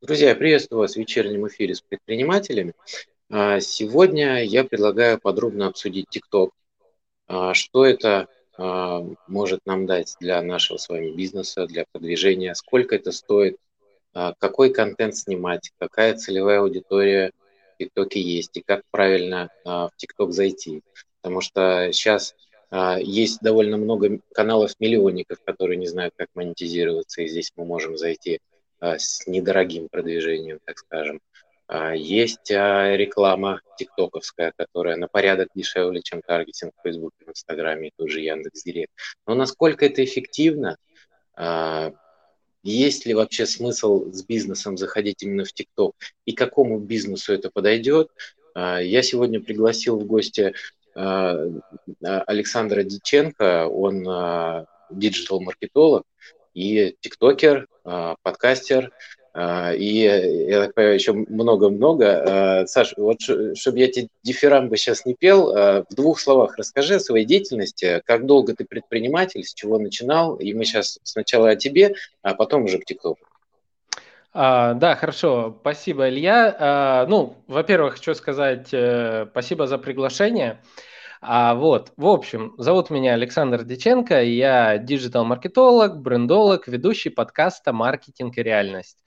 Друзья, приветствую вас в вечернем эфире с предпринимателями. А, сегодня я предлагаю подробно обсудить TikTok. А, что это а, может нам дать для нашего с вами бизнеса, для продвижения, сколько это стоит, какой контент снимать, какая целевая аудитория в TikTok есть и как правильно в TikTok зайти. Потому что сейчас есть довольно много каналов-миллионников, которые не знают, как монетизироваться, и здесь мы можем зайти с недорогим продвижением, так скажем. А, есть а, реклама тиктоковская, которая на порядок дешевле, чем таргетинг в Фейсбуке, в Инстаграме и тоже Яндекс.Директ. Но насколько это эффективно, есть ли вообще смысл с бизнесом заходить именно в ТикТок и какому бизнесу это подойдет? Я сегодня пригласил в гости Александра Диченко, он диджитал-маркетолог, и тиктокер, а, подкастер, а, и, я так понимаю, еще много-много. А, Саш, вот чтобы я тебе дифирамбы сейчас не пел, в двух словах расскажи о своей деятельности, как долго ты предприниматель, с чего начинал, и мы сейчас сначала о тебе, а потом уже к ТикТоку. А, да, хорошо, спасибо, Илья. А, ну, во-первых, хочу сказать э, спасибо за приглашение. А, вот, в общем, зовут меня Александр Диченко, я диджитал-маркетолог, брендолог, ведущий подкаста «Маркетинг и реальность».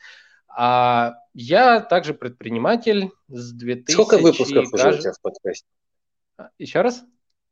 А я также предприниматель с 2000... Сколько выпусков уже у тебя в подкасте? А, еще раз?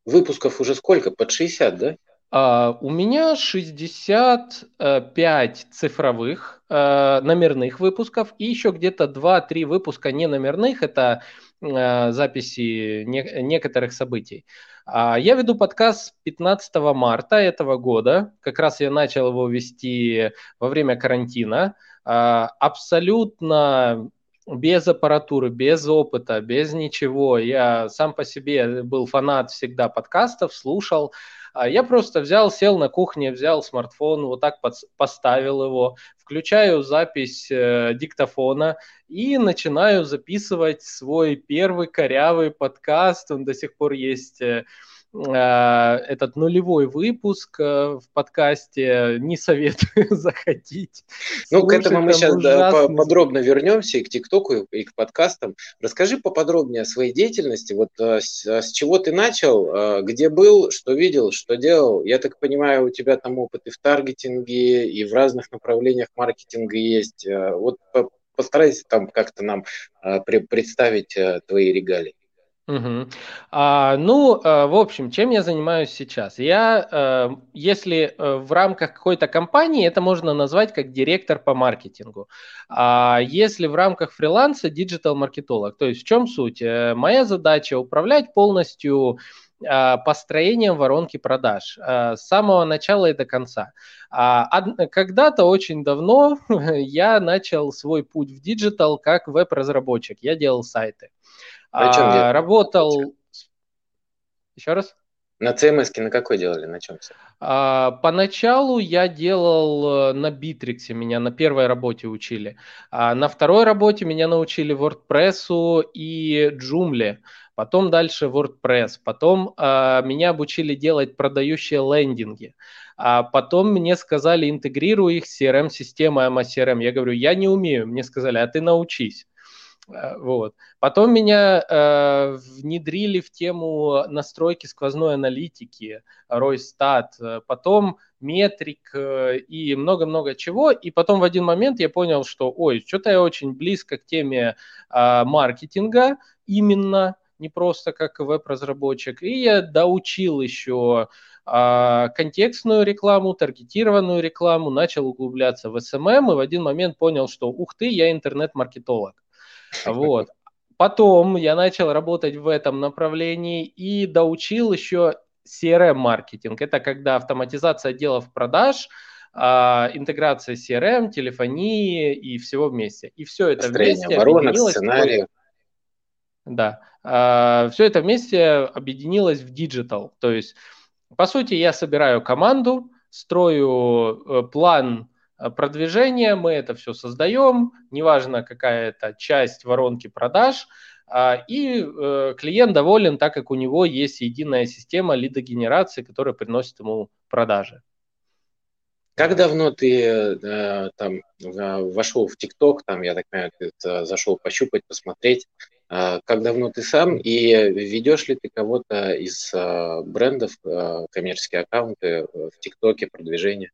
Выпусков уже сколько? Под 60, да? Uh, у меня 65 цифровых uh, номерных выпусков и еще где-то 2-3 выпуска не номерных. Это записи не, некоторых событий. Я веду подкаст 15 марта этого года. Как раз я начал его вести во время карантина. Абсолютно без аппаратуры, без опыта, без ничего. Я сам по себе был фанат всегда подкастов, слушал. А я просто взял, сел на кухне, взял смартфон, вот так под, поставил его, включаю запись э, диктофона и начинаю записывать свой первый корявый подкаст. Он до сих пор есть э, этот нулевой выпуск э, в подкасте. Не советую заходить. Ну, к этому мы сейчас да, подробно вернемся и к ТикТоку, и к подкастам. Расскажи поподробнее о своей деятельности. Вот э, с, с чего ты начал, где был, что видел, что делал. Я так понимаю, у тебя там опыт и в таргетинге, и в разных направлениях маркетинга есть. Вот постарайся там как-то нам представить твои регалии. Угу. А, ну, а, в общем, чем я занимаюсь сейчас? Я, а, если а, в рамках какой-то компании, это можно назвать как директор по маркетингу. А если в рамках фриланса, digital-маркетолог. То есть в чем суть? Моя задача управлять полностью построением воронки продаж с самого начала и до конца. Когда-то очень давно я начал свой путь в digital как веб-разработчик. Я делал сайты. На чем а, работал... Еще раз? На CMS на какой делали, на чем все? А, поначалу я делал э, на Битриксе, меня на первой работе учили. А на второй работе меня научили WordPress и Joomla. Потом дальше WordPress. Потом а, меня обучили делать продающие лендинги. А потом мне сказали, интегрируй их с CRM-системой AMA CRM. Я говорю, я не умею. Мне сказали, а ты научись. Э, вот. Потом меня э, внедрили в тему настройки сквозной аналитики, Ройстат, потом метрик э, и много-много чего. И потом в один момент я понял, что, ой, что-то я очень близко к теме э, маркетинга именно, не просто как веб-разработчик. И я доучил еще а, контекстную рекламу, таргетированную рекламу, начал углубляться в SMM и в один момент понял, что ух ты, я интернет-маркетолог. Вот. Потом я начал работать в этом направлении и доучил еще CRM-маркетинг. Это когда автоматизация отделов продаж, а, интеграция CRM, телефонии и всего вместе. И все это вместе воронок, сценариев. Да. все это вместе объединилось в digital. То есть, по сути, я собираю команду, строю э, план э, продвижения, мы это все создаем, неважно какая это часть воронки продаж, а, и э, клиент доволен, так как у него есть единая система лидогенерации, которая приносит ему продажи. Как давно ты э, там вошел в ТикТок, там, я так понимаю, ты зашел пощупать, посмотреть, как давно ты сам и ведешь ли ты кого-то из брендов, коммерческие аккаунты в ТикТоке, продвижение?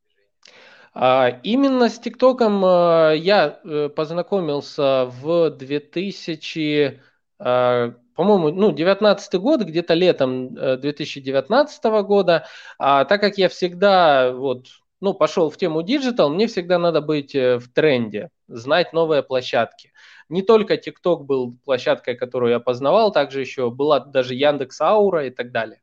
Именно с ТикТоком э, я э, познакомился в 2000 э, по-моему, ну, 19 год, где-то летом 2019 года, а так как я всегда вот ну, пошел в тему digital, мне всегда надо быть э, в тренде, знать новые площадки. Не только TikTok был площадкой, которую я познавал, также еще была даже Яндекс Аура и так далее.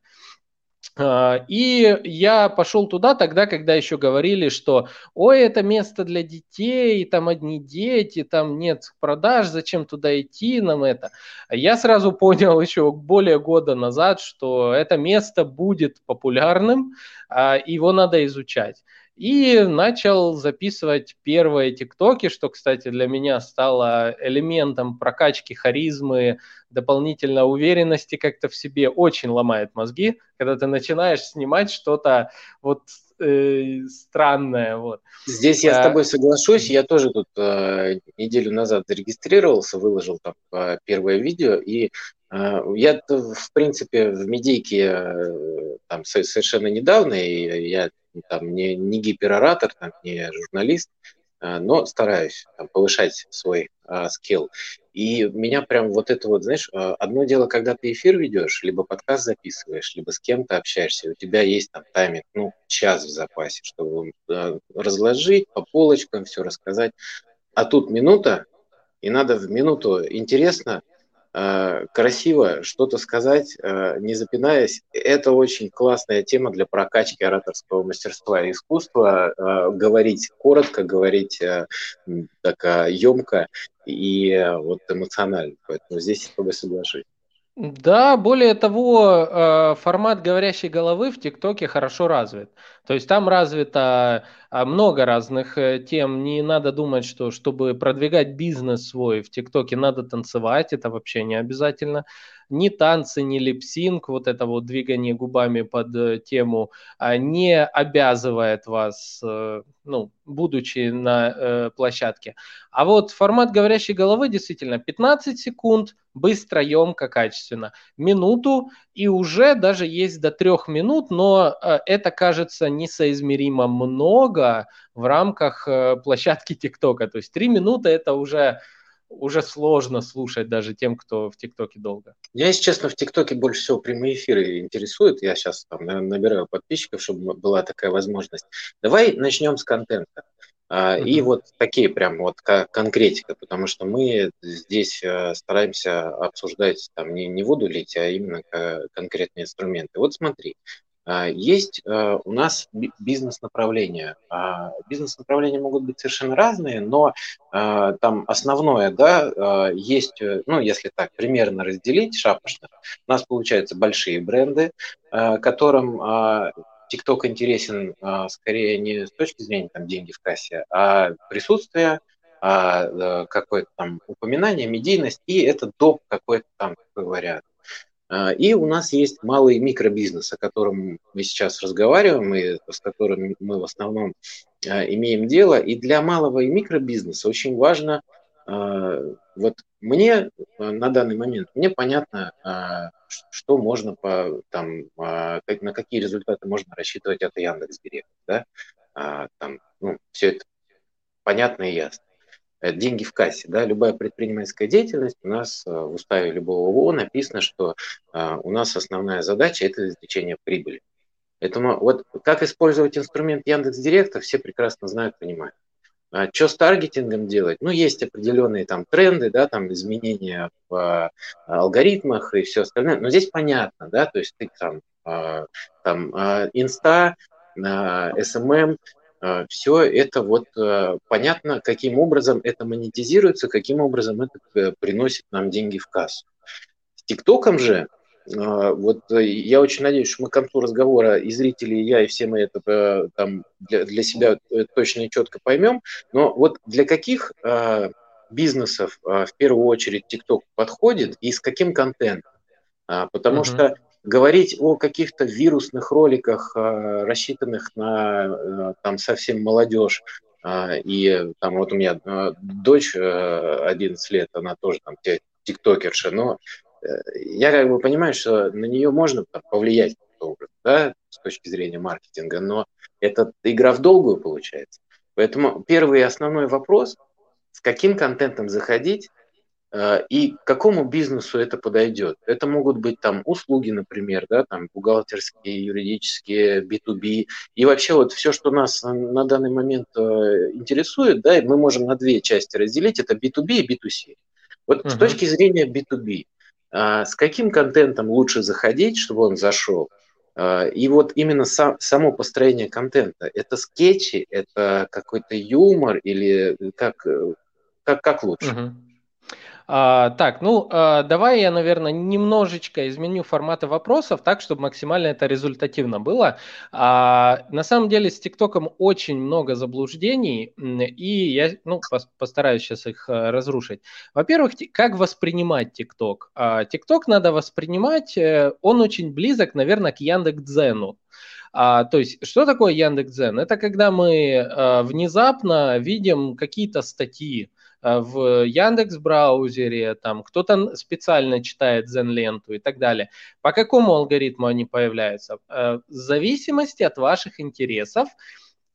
А, и я пошел туда тогда, когда еще говорили, что ой, это место для детей, там одни дети, там нет продаж, зачем туда идти нам это. Я сразу понял еще более года назад, что это место будет популярным, а, его надо изучать. И начал записывать первые тиктоки, что, кстати, для меня стало элементом прокачки харизмы, дополнительной уверенности как-то в себе. Очень ломает мозги, когда ты начинаешь снимать что-то вот э, странное. Вот. Здесь я а, с тобой соглашусь. Я тоже тут э, неделю назад зарегистрировался, выложил там э, первое видео, и э, я, в принципе, в медийке э, там совершенно недавно, и я там, не, не гипероратор, там, не журналист, а, но стараюсь там, повышать свой а, скилл. И меня прям вот это вот, знаешь, а, одно дело, когда ты эфир ведешь, либо подкаст записываешь, либо с кем-то общаешься, у тебя есть там тайминг, ну, час в запасе, чтобы разложить по полочкам, все рассказать. А тут минута, и надо в минуту интересно, красиво что-то сказать, э, не запинаясь. Это очень классная тема для прокачки ораторского мастерства и искусства. Э, говорить коротко, говорить так емко и вот эмоционально. Поэтому здесь с тобой соглашусь. Да, более того, э, формат говорящей головы в ТикТоке хорошо развит. То есть там развито а, много разных э, тем. Не надо думать, что чтобы продвигать бизнес свой в ТикТоке надо танцевать, это вообще не обязательно ни танцы, ни липсинг, вот это вот двигание губами под э, тему, а, не обязывает вас, э, ну, будучи на э, площадке. А вот формат говорящей головы действительно 15 секунд, быстро, емко, качественно. Минуту, и уже даже есть до трех минут, но это кажется несоизмеримо много в рамках площадки ТикТока. То есть три минуты это уже уже сложно слушать даже тем, кто в ТикТоке долго. Я, если честно, в ТикТоке больше всего прямые эфиры интересуют. Я сейчас там набираю подписчиков, чтобы была такая возможность. Давай начнем с контента. Uh-huh. И вот такие прям вот конкретика, потому что мы здесь э, стараемся обсуждать там не, не воду лить, а именно конкретные инструменты. Вот смотри, есть э, у нас бизнес-направления. А, бизнес-направления могут быть совершенно разные, но а, там основное, да, есть, э, ну, если так примерно разделить шапошно, у нас получаются большие бренды, которым TikTok интересен скорее не с точки зрения там деньги в кассе, а присутствие, э, какое-то там упоминание, медийность, и это доп какой-то там, как говорят, а, и у нас есть малый микробизнес, о котором мы сейчас разговариваем и с которым мы в основном а, имеем дело. И для малого и микробизнеса очень важно, а, вот мне на данный момент, мне понятно, что можно по, там, на какие результаты можно рассчитывать от Яндекс.Директ. Да? Там, ну, все это понятно и ясно. Э, деньги в кассе. Да? Любая предпринимательская деятельность, у нас э, в уставе любого ООО написано, что э, у нас основная задача – это извлечение прибыли. Поэтому вот как использовать инструмент Яндекс Директа, все прекрасно знают, понимают. А что с таргетингом делать? Ну, есть определенные там тренды, да, там изменения в алгоритмах и все остальное. Но здесь понятно, да, то есть ты там, там инста, SMM, все это вот э, понятно, каким образом это монетизируется, каким образом это э, приносит нам деньги в кассу. С ТикТоком же, а, вот я очень надеюсь, что мы к концу разговора и зрители, и я, и все мы это там для, для себя точно и четко поймем, но вот для каких бизнесов в первую очередь ТикТок подходит и с каким контентом? Потому uh-huh. что говорить о каких-то вирусных роликах, рассчитанных на там совсем молодежь, а, и там вот у меня дочь 11 э, лет, она тоже там тиктокерша, но э, я как бы понимаю, что на нее можно там, повлиять да, с точки зрения маркетинга, но это игра в долгую получается. Поэтому первый и основной вопрос, с каким контентом заходить, Э, и к какому бизнесу это подойдет? Это могут быть там услуги, например, да, там бухгалтерские, юридические, B2B. И вообще вот все, что нас на данный момент э, интересует, да, мы можем на две части разделить. Это B2B и B2C. Вот uh-huh. с точки зрения B2B, э, с каким контентом лучше заходить, чтобы он зашел? И вот именно сам, само построение контента, это скетчи, это какой-то юмор или как, как, как лучше? Uh-huh. А, так, ну, а, давай я, наверное, немножечко изменю форматы вопросов так, чтобы максимально это результативно было. А, на самом деле с ТикТоком очень много заблуждений, и я ну, постараюсь сейчас их а, разрушить. Во-первых, как воспринимать ТикТок? А, ТикТок надо воспринимать, э, он очень близок, наверное, к Яндекс.Дзену. А, то есть, что такое Яндекс.Дзен? Это когда мы а, внезапно видим какие-то статьи, Э, в Яндекс браузере, там кто-то специально читает Zen-ленту и так далее. По какому алгоритму они появляются? Э, в зависимости от ваших интересов,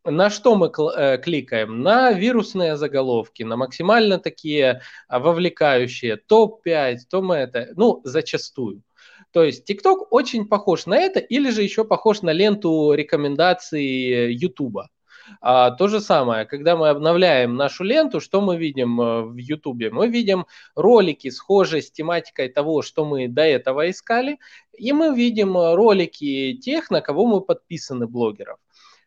на что мы э, кликаем? На вирусные заголовки, на максимально такие вовлекающие, топ-5, то мы это, ну, зачастую. То есть TikTok очень похож на это, или же еще похож на ленту рекомендаций YouTube. А, то же самое, когда мы обновляем нашу ленту, что мы видим э, в YouTube? Мы видим ролики, схожие с тематикой того, что мы до этого искали, и мы видим э, ролики тех, на кого мы подписаны блогеров.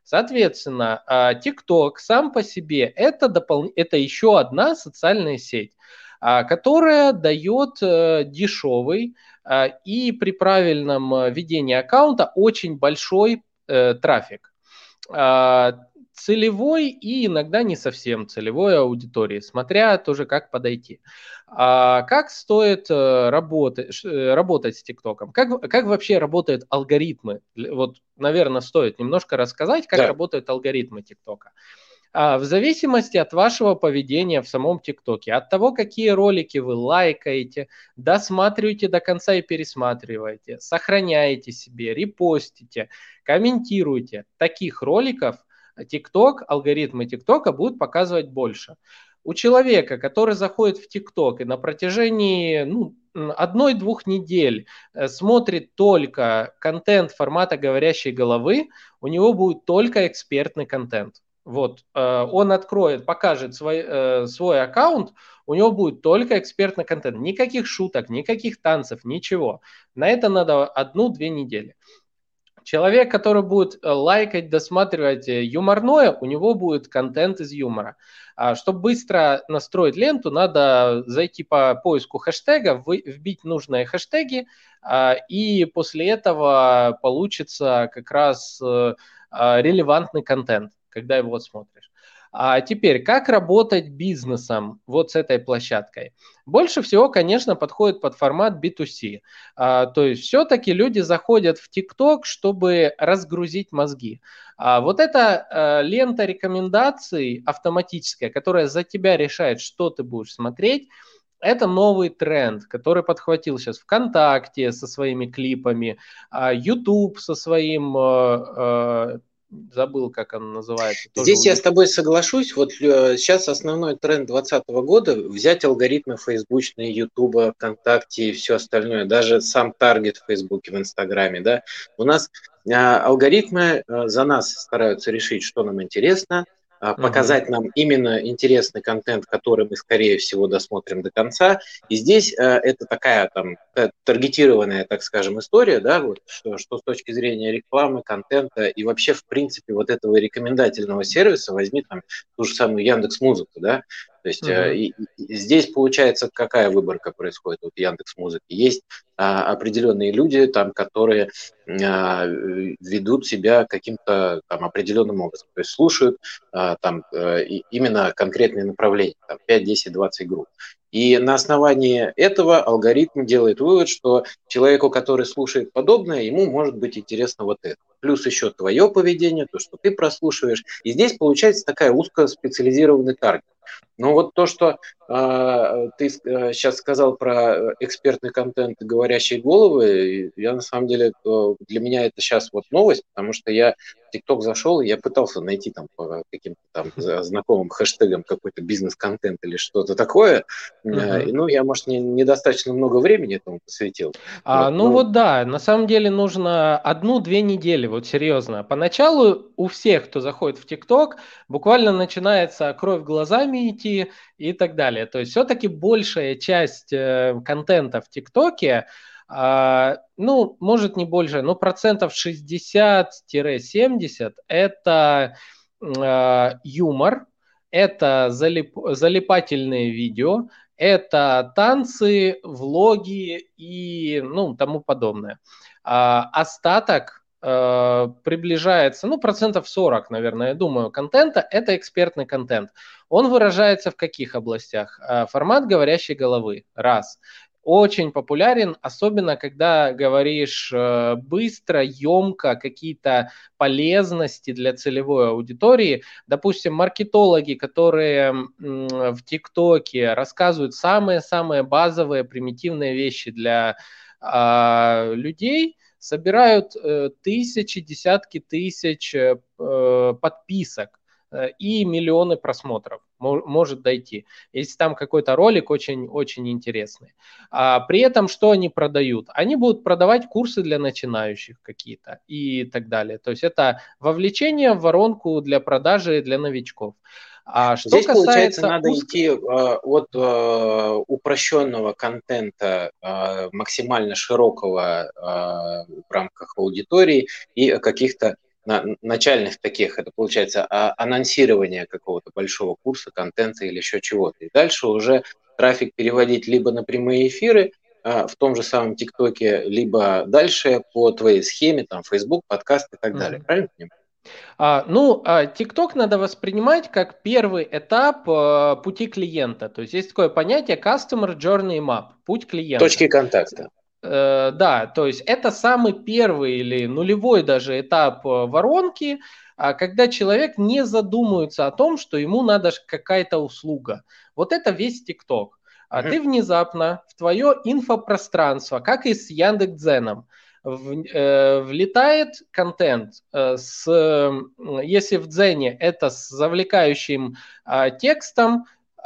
Соответственно, а, TikTok сам по себе это, допол... это еще одна социальная сеть, а, которая дает э, дешевый и при правильном ведении аккаунта очень большой трафик целевой и иногда не совсем целевой аудитории, смотря тоже как подойти. А как стоит э, работать, э, работать с ТикТоком? Как, как вообще работают алгоритмы? Вот, наверное, стоит немножко рассказать, как да. работают алгоритмы ТикТока. А, в зависимости от вашего поведения в самом ТикТоке, от того, какие ролики вы лайкаете, досматриваете до конца и пересматриваете, сохраняете себе, репостите, комментируете, таких роликов TikTok, алгоритмы TikTok будут показывать больше. У человека, который заходит в TikTok и на протяжении ну, одной-двух недель э, смотрит только контент формата говорящей головы, у него будет только экспертный контент. Вот, э, он откроет, покажет свой, э, свой аккаунт, у него будет только экспертный контент. Никаких шуток, никаких танцев, ничего. На это надо одну-две недели. Человек, который будет э, лайкать, досматривать э, юморное, у него будет контент из юмора. А чтобы быстро настроить ленту, надо зайти по поиску хэштега, вбить нужные хэштеги, а, и после этого получится как раз э, релевантный контент, когда его смотришь. А теперь, как работать бизнесом вот с этой площадкой? Больше всего, конечно, подходит под формат B2C. А, то есть все-таки люди заходят в TikTok, чтобы разгрузить мозги. А вот эта а, лента рекомендаций автоматическая, которая за тебя решает, что ты будешь смотреть, это новый тренд, который подхватил сейчас ВКонтакте со своими клипами, YouTube со своим забыл, как он называется. Здесь я с тобой соглашусь. Вот э, сейчас основной тренд 2020 года взять алгоритмы фейсбучные, ютуба, ВКонтакте и все остальное, даже сам таргет в Фейсбуке, в Инстаграме, да. У нас э, алгоритмы э, за нас стараются решить, что нам интересно, показать uh-huh. нам именно интересный контент, который мы, скорее всего, досмотрим до конца. И здесь э, это такая там таргетированная, так скажем, история, да, вот, что, что с точки зрения рекламы, контента и вообще, в принципе, вот этого рекомендательного сервиса, возьми там ту же самую Яндекс Музыку, да, то есть uh-huh. и, и здесь получается какая выборка происходит вот Яндекс Музыке. Есть а, определенные люди, там, которые а, ведут себя каким-то там определенным образом, то есть слушают а, там а, именно конкретные направления, там 5, 10, 20 групп. И на основании этого алгоритм делает вывод, что человеку, который слушает подобное, ему может быть интересно вот это. Плюс еще твое поведение, то, что ты прослушиваешь. И здесь получается такая узкоспециализированный таргет. Но вот то, что э, ты э, сейчас сказал про экспертный контент и говорящие головы, я на самом деле, э, для меня это сейчас вот новость, потому что я в ТикТок зашел, и я пытался найти там по каким-то там знакомым хэштегам какой-то бизнес-контент или что-то такое. Uh-huh. Ну, я, может, не, недостаточно много времени этому посвятил. А, вот, ну, ну вот да, на самом деле нужно одну-две недели, вот серьезно. Поначалу у всех, кто заходит в ТикТок, буквально начинается кровь глазами идти и так далее. То есть все-таки большая часть э, контента в ТикТоке, э, ну, может не больше, но процентов 60-70 это э, юмор, это залип, залипательные видео, это танцы, влоги и ну, тому подобное. А остаток приближается, ну, процентов 40, наверное, я думаю, контента, это экспертный контент. Он выражается в каких областях? Э, формат говорящей головы, раз. Очень популярен, особенно когда говоришь э, быстро, емко, какие-то полезности для целевой аудитории. Допустим, маркетологи, которые в ТикТоке рассказывают самые-самые базовые, примитивные вещи для а, людей – собирают э, тысячи, десятки тысяч э, э, подписок и миллионы просмотров может дойти, если там какой-то ролик очень-очень интересный. А при этом что они продают? Они будут продавать курсы для начинающих какие-то и так далее. То есть это вовлечение в воронку для продажи для новичков. А что Здесь, касается... получается, надо идти э, от э, упрощенного контента э, максимально широкого э, в рамках аудитории и каких-то на, начальных таких, это получается а, анонсирование какого-то большого курса, контента или еще чего-то. И дальше уже трафик переводить либо на прямые эфиры, в том же самом ТикТоке, либо дальше по твоей схеме, там, Facebook, подкаст и так mm-hmm. далее. Правильно понимаю? А, ну, а, TikTok надо воспринимать как первый этап а, пути клиента. То есть есть такое понятие Customer Journey Map, путь клиента. Точки контакта. Э, да, то есть это самый первый или нулевой даже этап э, воронки, а, когда человек не задумывается о том, что ему надо какая-то услуга. Вот это весь TikTok. А mm-hmm. ты внезапно в твое инфопространство, как и с Яндекс.Дзеном, в, э, влетает контент э, с, если в Дзене это с завлекающим э, текстом, э,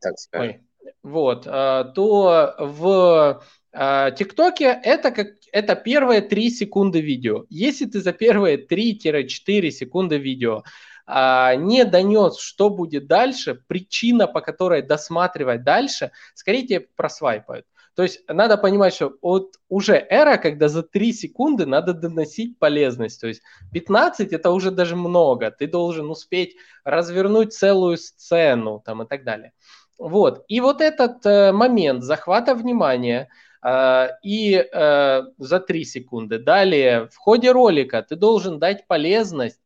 так сказать. Ой, вот, э, то в э, ТикТоке это как это первые 3 секунды видео. Если ты за первые 3-4 секунды видео а, не донес, что будет дальше, причина, по которой досматривать дальше, скорее тебе просвайпают. То есть надо понимать, что вот уже эра, когда за 3 секунды надо доносить полезность. То есть 15 это уже даже много. Ты должен успеть развернуть целую сцену там, и так далее. Вот. И вот этот э, момент захвата внимания э, и э, за 3 секунды. Далее, в ходе ролика ты должен дать полезность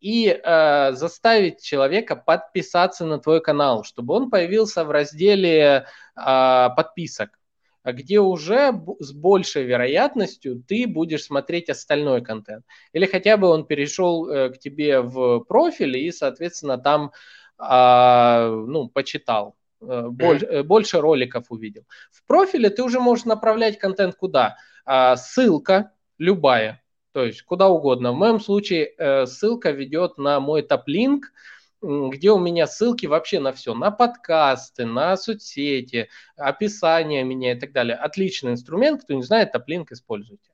и э, заставить человека подписаться на твой канал, чтобы он появился в разделе э, подписок. А где уже с большей вероятностью ты будешь смотреть остальной контент. Или хотя бы он перешел э, к тебе в профиль и, соответственно, там а, ну, почитал. Э, больше, э, больше роликов увидел. В профиле ты уже можешь направлять контент куда? А, ссылка любая, то есть куда угодно. В моем случае ссылка ведет на мой топ-линк, где у меня ссылки вообще на все, на подкасты, на соцсети, описание меня и так далее. Отличный инструмент, кто не знает, топлинк используйте.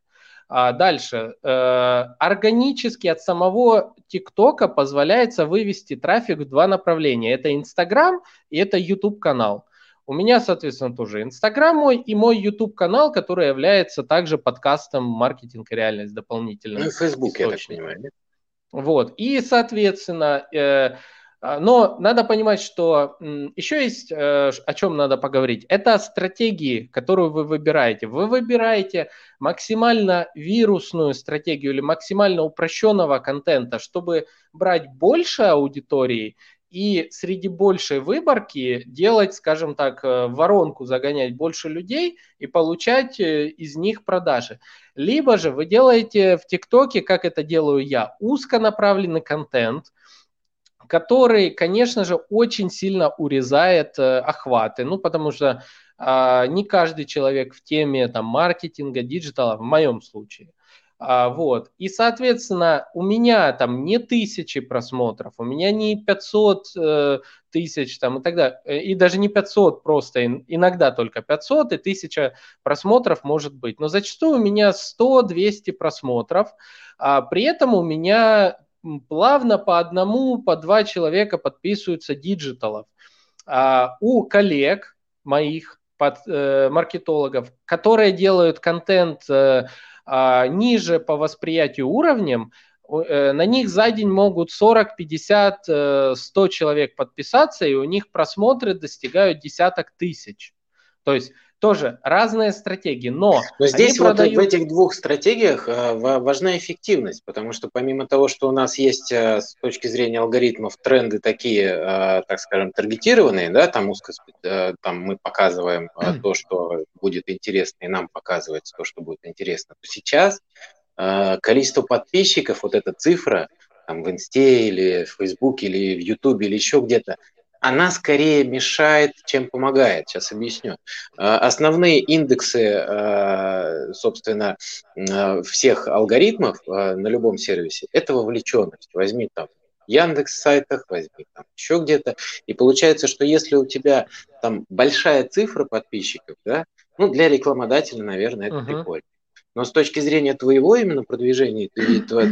А дальше. Э, органически от самого ТикТока позволяется вывести трафик в два направления. Это Инстаграм и это YouTube канал. У меня, соответственно, тоже Инстаграм мой и мой YouTube канал, который является также подкастом «Маркетинг и реальность» дополнительно. Ну и Facebook, я так понимаю, нет? Вот. И, соответственно, э, А, но надо понимать, что еще есть э, о чем надо поговорить. Это стратегии, которую вы выбираете. Вы выбираете максимально вирусную стратегию или максимально упрощенного контента, чтобы брать больше аудитории и среди большей выборки делать, скажем так, э, воронку, загонять больше людей и получать э, из них продажи. Либо же вы делаете в ТикТоке, как это делаю я, узконаправленный контент, который, конечно же, очень сильно урезает э, охваты, ну, потому что э, не каждый человек в теме там, маркетинга, digital а, в моем случае. А, вот. И, соответственно, у меня там не тысячи просмотров, у меня не 500 э, тысяч там и так далее, э, и даже не 500 просто, иногда только 500 и 1000 просмотров может быть. Но зачастую у меня 100-200 просмотров, а при этом у меня плавно по одному, по два человека подписываются digital ов. А у коллег моих, под, э, маркетологов, которые делают контент э, ниже по восприятию уровнем, э, на них за день могут 40, 50, 100 человек подписаться, и у них просмотры достигают десяток тысяч. То есть тоже разные стратегии, но... Но здесь вот продают... в этих двух стратегиях э, важна эффективность, потому что помимо того, что у нас есть э, с точки зрения алгоритмов тренды такие, э, так скажем, таргетированные, да, там узко, там мы показываем то, что будет интересно, и нам показывается то, что будет интересно, то сейчас количество подписчиков, вот эта цифра, там в Инсте или в Фейсбуке или в Ютубе или еще где-то, она скорее мешает, чем помогает. Сейчас объясню. А, основные индексы, а, собственно, а, всех алгоритмов на любом сервисе – это вовлеченность. Возьми там Яндекс сайтах, возьми там еще где-то. И получается, что если у тебя там большая цифра подписчиков, да, ну, для рекламодателя, наверное, это uh-huh. прикольно. Но с точки зрения твоего именно продвижения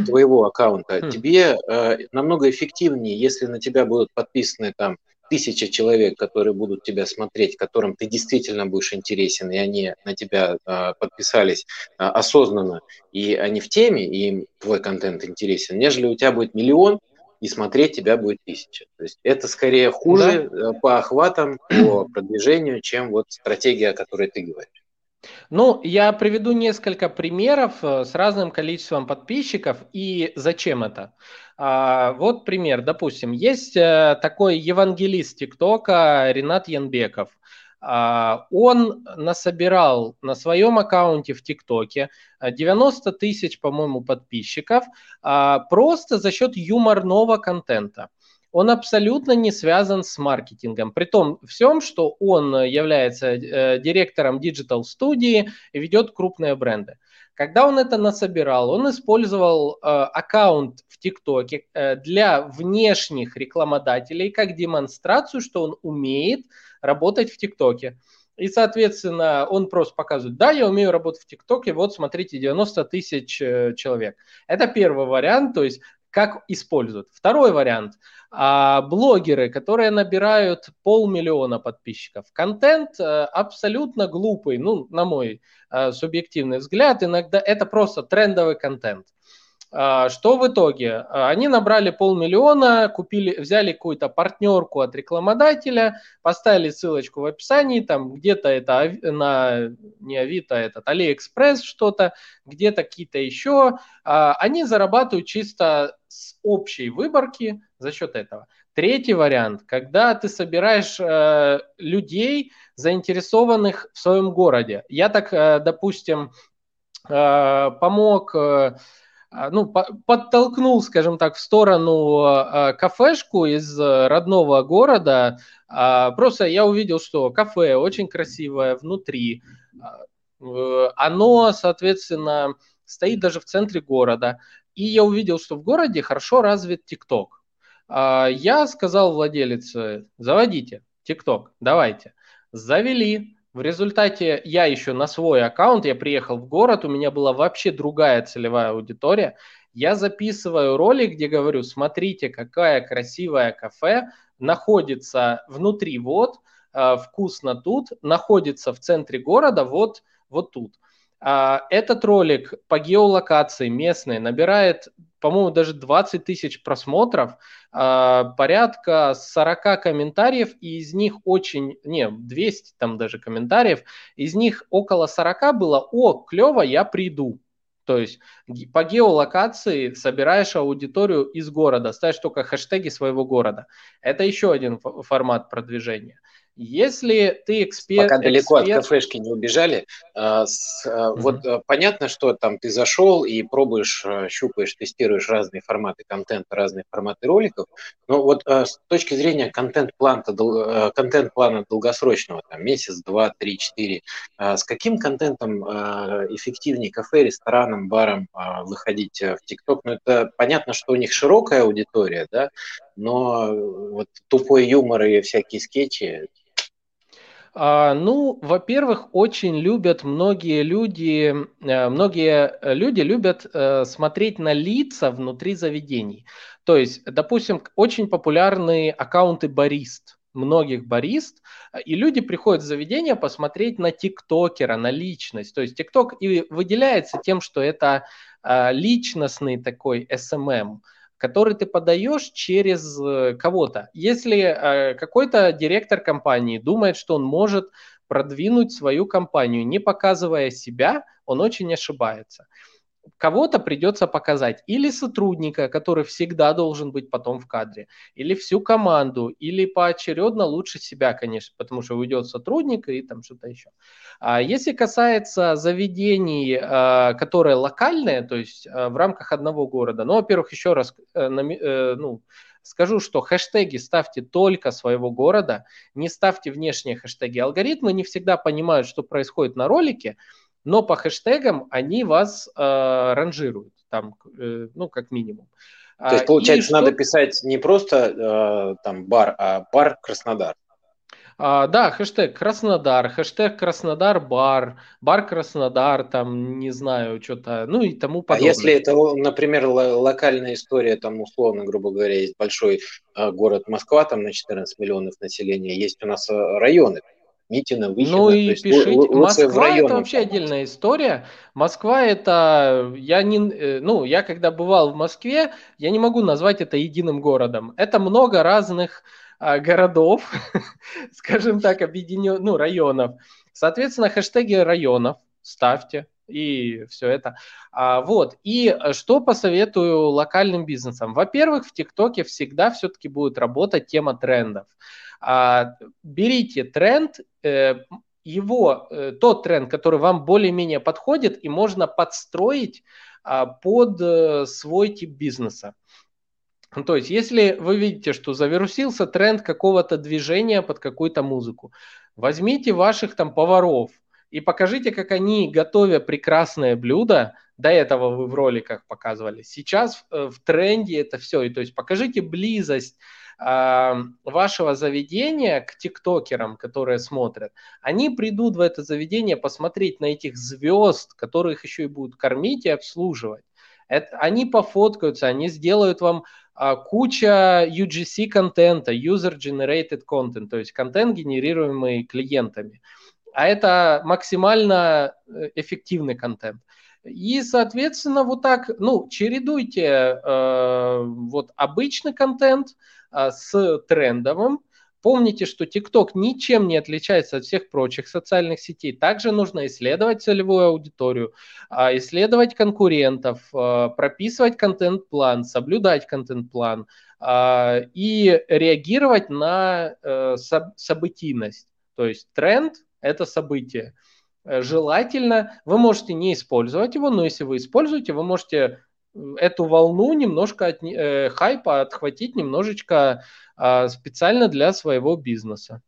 твоего аккаунта, хм. тебе э, намного эффективнее, если на тебя будут подписаны там тысяча человек, которые будут тебя смотреть, которым ты действительно будешь интересен, и они на тебя э, подписались э, осознанно, и они в теме, и им твой контент интересен, нежели у тебя будет миллион, и смотреть тебя будет тысяча. То есть это скорее хуже да. по охватам, по продвижению, чем вот стратегия, о которой ты говоришь. Ну, я приведу несколько примеров э, с разным количеством подписчиков и зачем это. А, вот пример, допустим, есть э, такой евангелист ТикТока Ренат Янбеков. А, он насобирал на своем аккаунте в ТикТоке 90 тысяч, по-моему, подписчиков а, просто за счет юморного контента он абсолютно не связан с маркетингом. При том всем, что он является э, директором диджитал-студии и ведет крупные бренды. Когда он это насобирал, он использовал э, аккаунт в ТикТоке э, для внешних рекламодателей как демонстрацию, что он умеет работать в ТикТоке. И, соответственно, он просто показывает, да, я умею работать в ТикТоке, вот смотрите, 90 тысяч э, человек. Это первый вариант, то есть как используют. Второй вариант. А, блогеры, которые набирают полмиллиона подписчиков. Контент а, абсолютно глупый, ну, на мой а, субъективный взгляд. Иногда это просто трендовый контент. А, что в итоге? А, они набрали полмиллиона, купили, взяли какую-то партнерку от рекламодателя, поставили ссылочку в описании, там где-то это на не Авито, этот Алиэкспресс что-то, где-то какие-то еще. А, они зарабатывают чисто с общей выборки за счет этого. Третий вариант, когда ты собираешь э, людей, заинтересованных в своем городе. Я так, э, допустим, э, помог э, а, ну, подтолкнул, скажем так, в сторону а, кафешку из родного города. А, просто я увидел, что кафе очень красивое внутри. Э, оно, соответственно, стоит даже в центре города. И я увидел, что в городе хорошо развит ТикТок. Я сказал владелице, заводите ТикТок, давайте. Завели, в результате я еще на свой аккаунт, я приехал в город, у меня была вообще другая целевая аудитория. Я записываю ролик, где говорю, смотрите, какая красивая кафе находится внутри вот, э, вкусно тут, находится в центре города вот, вот тут. А, этот ролик по геолокации местной набирает по-моему, даже 20 тысяч просмотров, а, порядка 40 комментариев, и из них очень, не, 200 там даже комментариев, из них около 40 было «О, клево, я приду». То есть по геолокации собираешь аудиторию из города, ставишь только хэштеги своего города. Это еще один формат продвижения. Если ты эксперт... Пока далеко эксперт... от кафешки не убежали, э, с, mm-hmm. вот э, понятно, что там ты зашел и пробуешь, щупаешь, тестируешь разные форматы контента, разные форматы роликов, но вот с точки зрения контент-плана, контент-плана долгосрочного, там месяц, два, три, четыре, с каким контентом эффективнее кафе, ресторанам, барам выходить в ТикТок? Ну, это понятно, что у них широкая аудитория, да, но вот тупой юмор и всякие скетчи ну, во-первых, очень любят многие люди, э, многие люди любят э, смотреть на лица внутри заведений. То есть, допустим, очень популярные аккаунты барист, многих барист, и люди приходят в заведение посмотреть на тиктокера, на личность. То есть тикток и выделяется тем, что это э, личностный такой SMM который ты подаешь через э, кого-то. Если э, какой-то директор компании думает, что он может продвинуть свою компанию, не показывая себя, он очень ошибается кого-то придется показать. Или сотрудника, который всегда должен быть потом в кадре, или всю команду, или поочередно лучше себя, конечно, потому что уйдет сотрудник и там что-то еще. А если касается заведений, а, которые локальные, то есть а, в рамках одного города, ну, во-первых, еще раз, э, э, ну, Скажу, что хэштеги ставьте только своего города, не ставьте внешние хэштеги. Алгоритмы не всегда понимают, что происходит на ролике, но по хэштегам они вас э, ранжируют, там, э, ну, как минимум. То есть, а, получается, И надо что... писать не просто э, там бар, а бар Краснодар. А, да, хэштег Краснодар, хэштег Краснодар бар, бар Краснодар, там, не знаю, что-то, ну и тому подобное. А если это, например, локальная история, там, условно, грубо говоря, есть большой э, город Москва, там на 14 миллионов населения, есть у нас э, районы, Митина, Выхина. Ну и пишите. Москва это вообще отдельная история. Москва это, я не, э, ну, я когда бывал в Москве, я не могу назвать это единым городом. Это много разных а, городов, скажем так, объединен, ну, районов. Соответственно, хэштеги районов ставьте и все это. А, вот. И что посоветую локальным бизнесам? Во-первых, в ТикТоке всегда все-таки будет работать тема трендов. А, берите тренд, э, его, э, тот тренд, который вам более-менее подходит, и можно подстроить а, под э, свой тип бизнеса. Ну, то есть, если вы видите, что завирусился тренд какого-то движения под какую-то музыку, возьмите ваших там поваров и покажите, как они, готовя прекрасное блюдо, до этого вы в роликах показывали, сейчас в тренде это все, и то есть покажите близость вашего заведения к тиктокерам, которые смотрят, они придут в это заведение посмотреть на этих звезд, которых еще и будут кормить и обслуживать. Это, они пофоткаются, они сделают вам а, куча UGC контента, User Generated Content, то есть контент, генерируемый клиентами. А это максимально э, эффективный контент. И, соответственно, вот так, ну, чередуйте э, вот обычный контент э, с трендовым. Помните, что TikTok ничем не отличается от всех прочих социальных сетей. Также нужно исследовать целевую аудиторию, э, исследовать конкурентов, э, прописывать контент-план, соблюдать контент-план э, и реагировать на э, событийность. То есть тренд – это событие. Э, желательно, вы можете не использовать его, но если вы используете, вы можете эту волну немножко от, э, хайпа отхватить немножечко э, специально для своего бизнеса.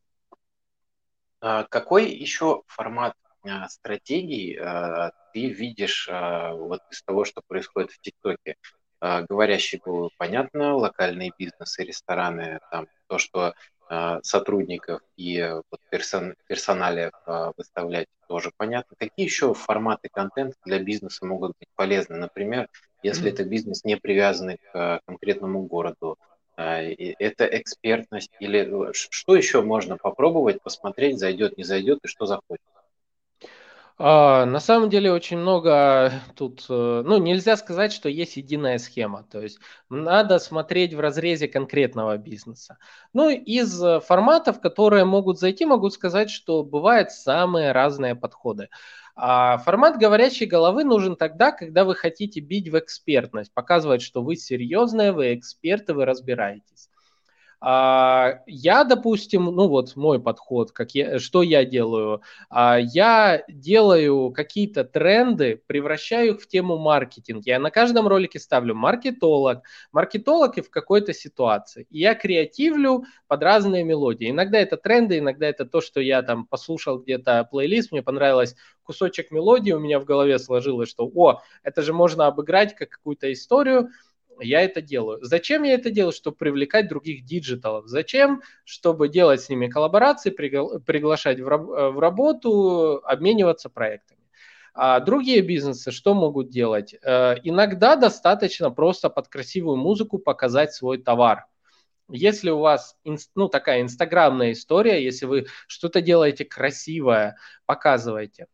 А какой еще формат э, стратегий ты видишь вот из того, что происходит в ТикТоке? Говорящий был понятно, локальные бизнесы, рестораны, там то, что а, сотрудников и вот персон, персоналия а, выставлять тоже понятно. Какие еще форматы контента для бизнеса могут быть полезны? Например, если mm-hmm. это бизнес не привязанный к конкретному городу, это экспертность или что еще можно попробовать, посмотреть, зайдет, не зайдет и что заходит? А, на самом деле очень много тут, э, ну, нельзя сказать, что есть единая схема. То есть надо смотреть в разрезе конкретного бизнеса. Ну, из форматов, которые могут зайти, могу сказать, что бывают самые разные подходы. А формат говорящей головы нужен тогда, когда вы хотите бить в экспертность, показывать, что вы серьезные, вы эксперты, вы разбираетесь. А, я, допустим, ну вот мой подход, как я, что я делаю, а, я делаю какие-то тренды, превращаю их в тему маркетинг. Я на каждом ролике ставлю маркетолог, маркетолог и в какой-то ситуации. И я креативлю под разные мелодии. Иногда это тренды, иногда это то, что я там послушал где-то плейлист, мне понравилось кусочек мелодии, у меня в голове сложилось, что, о, это же можно обыграть как какую-то историю, я это делаю. Зачем я это делаю? Чтобы привлекать других диджиталов. Зачем? Чтобы делать с ними коллаборации, пригла- приглашать в, раб- э, в работу, обмениваться проектами. А другие бизнесы что могут делать? Э, иногда достаточно просто под красивую музыку показать свой товар. Если у вас ну, такая инстаграмная история, если вы что-то делаете красивое, показывайте.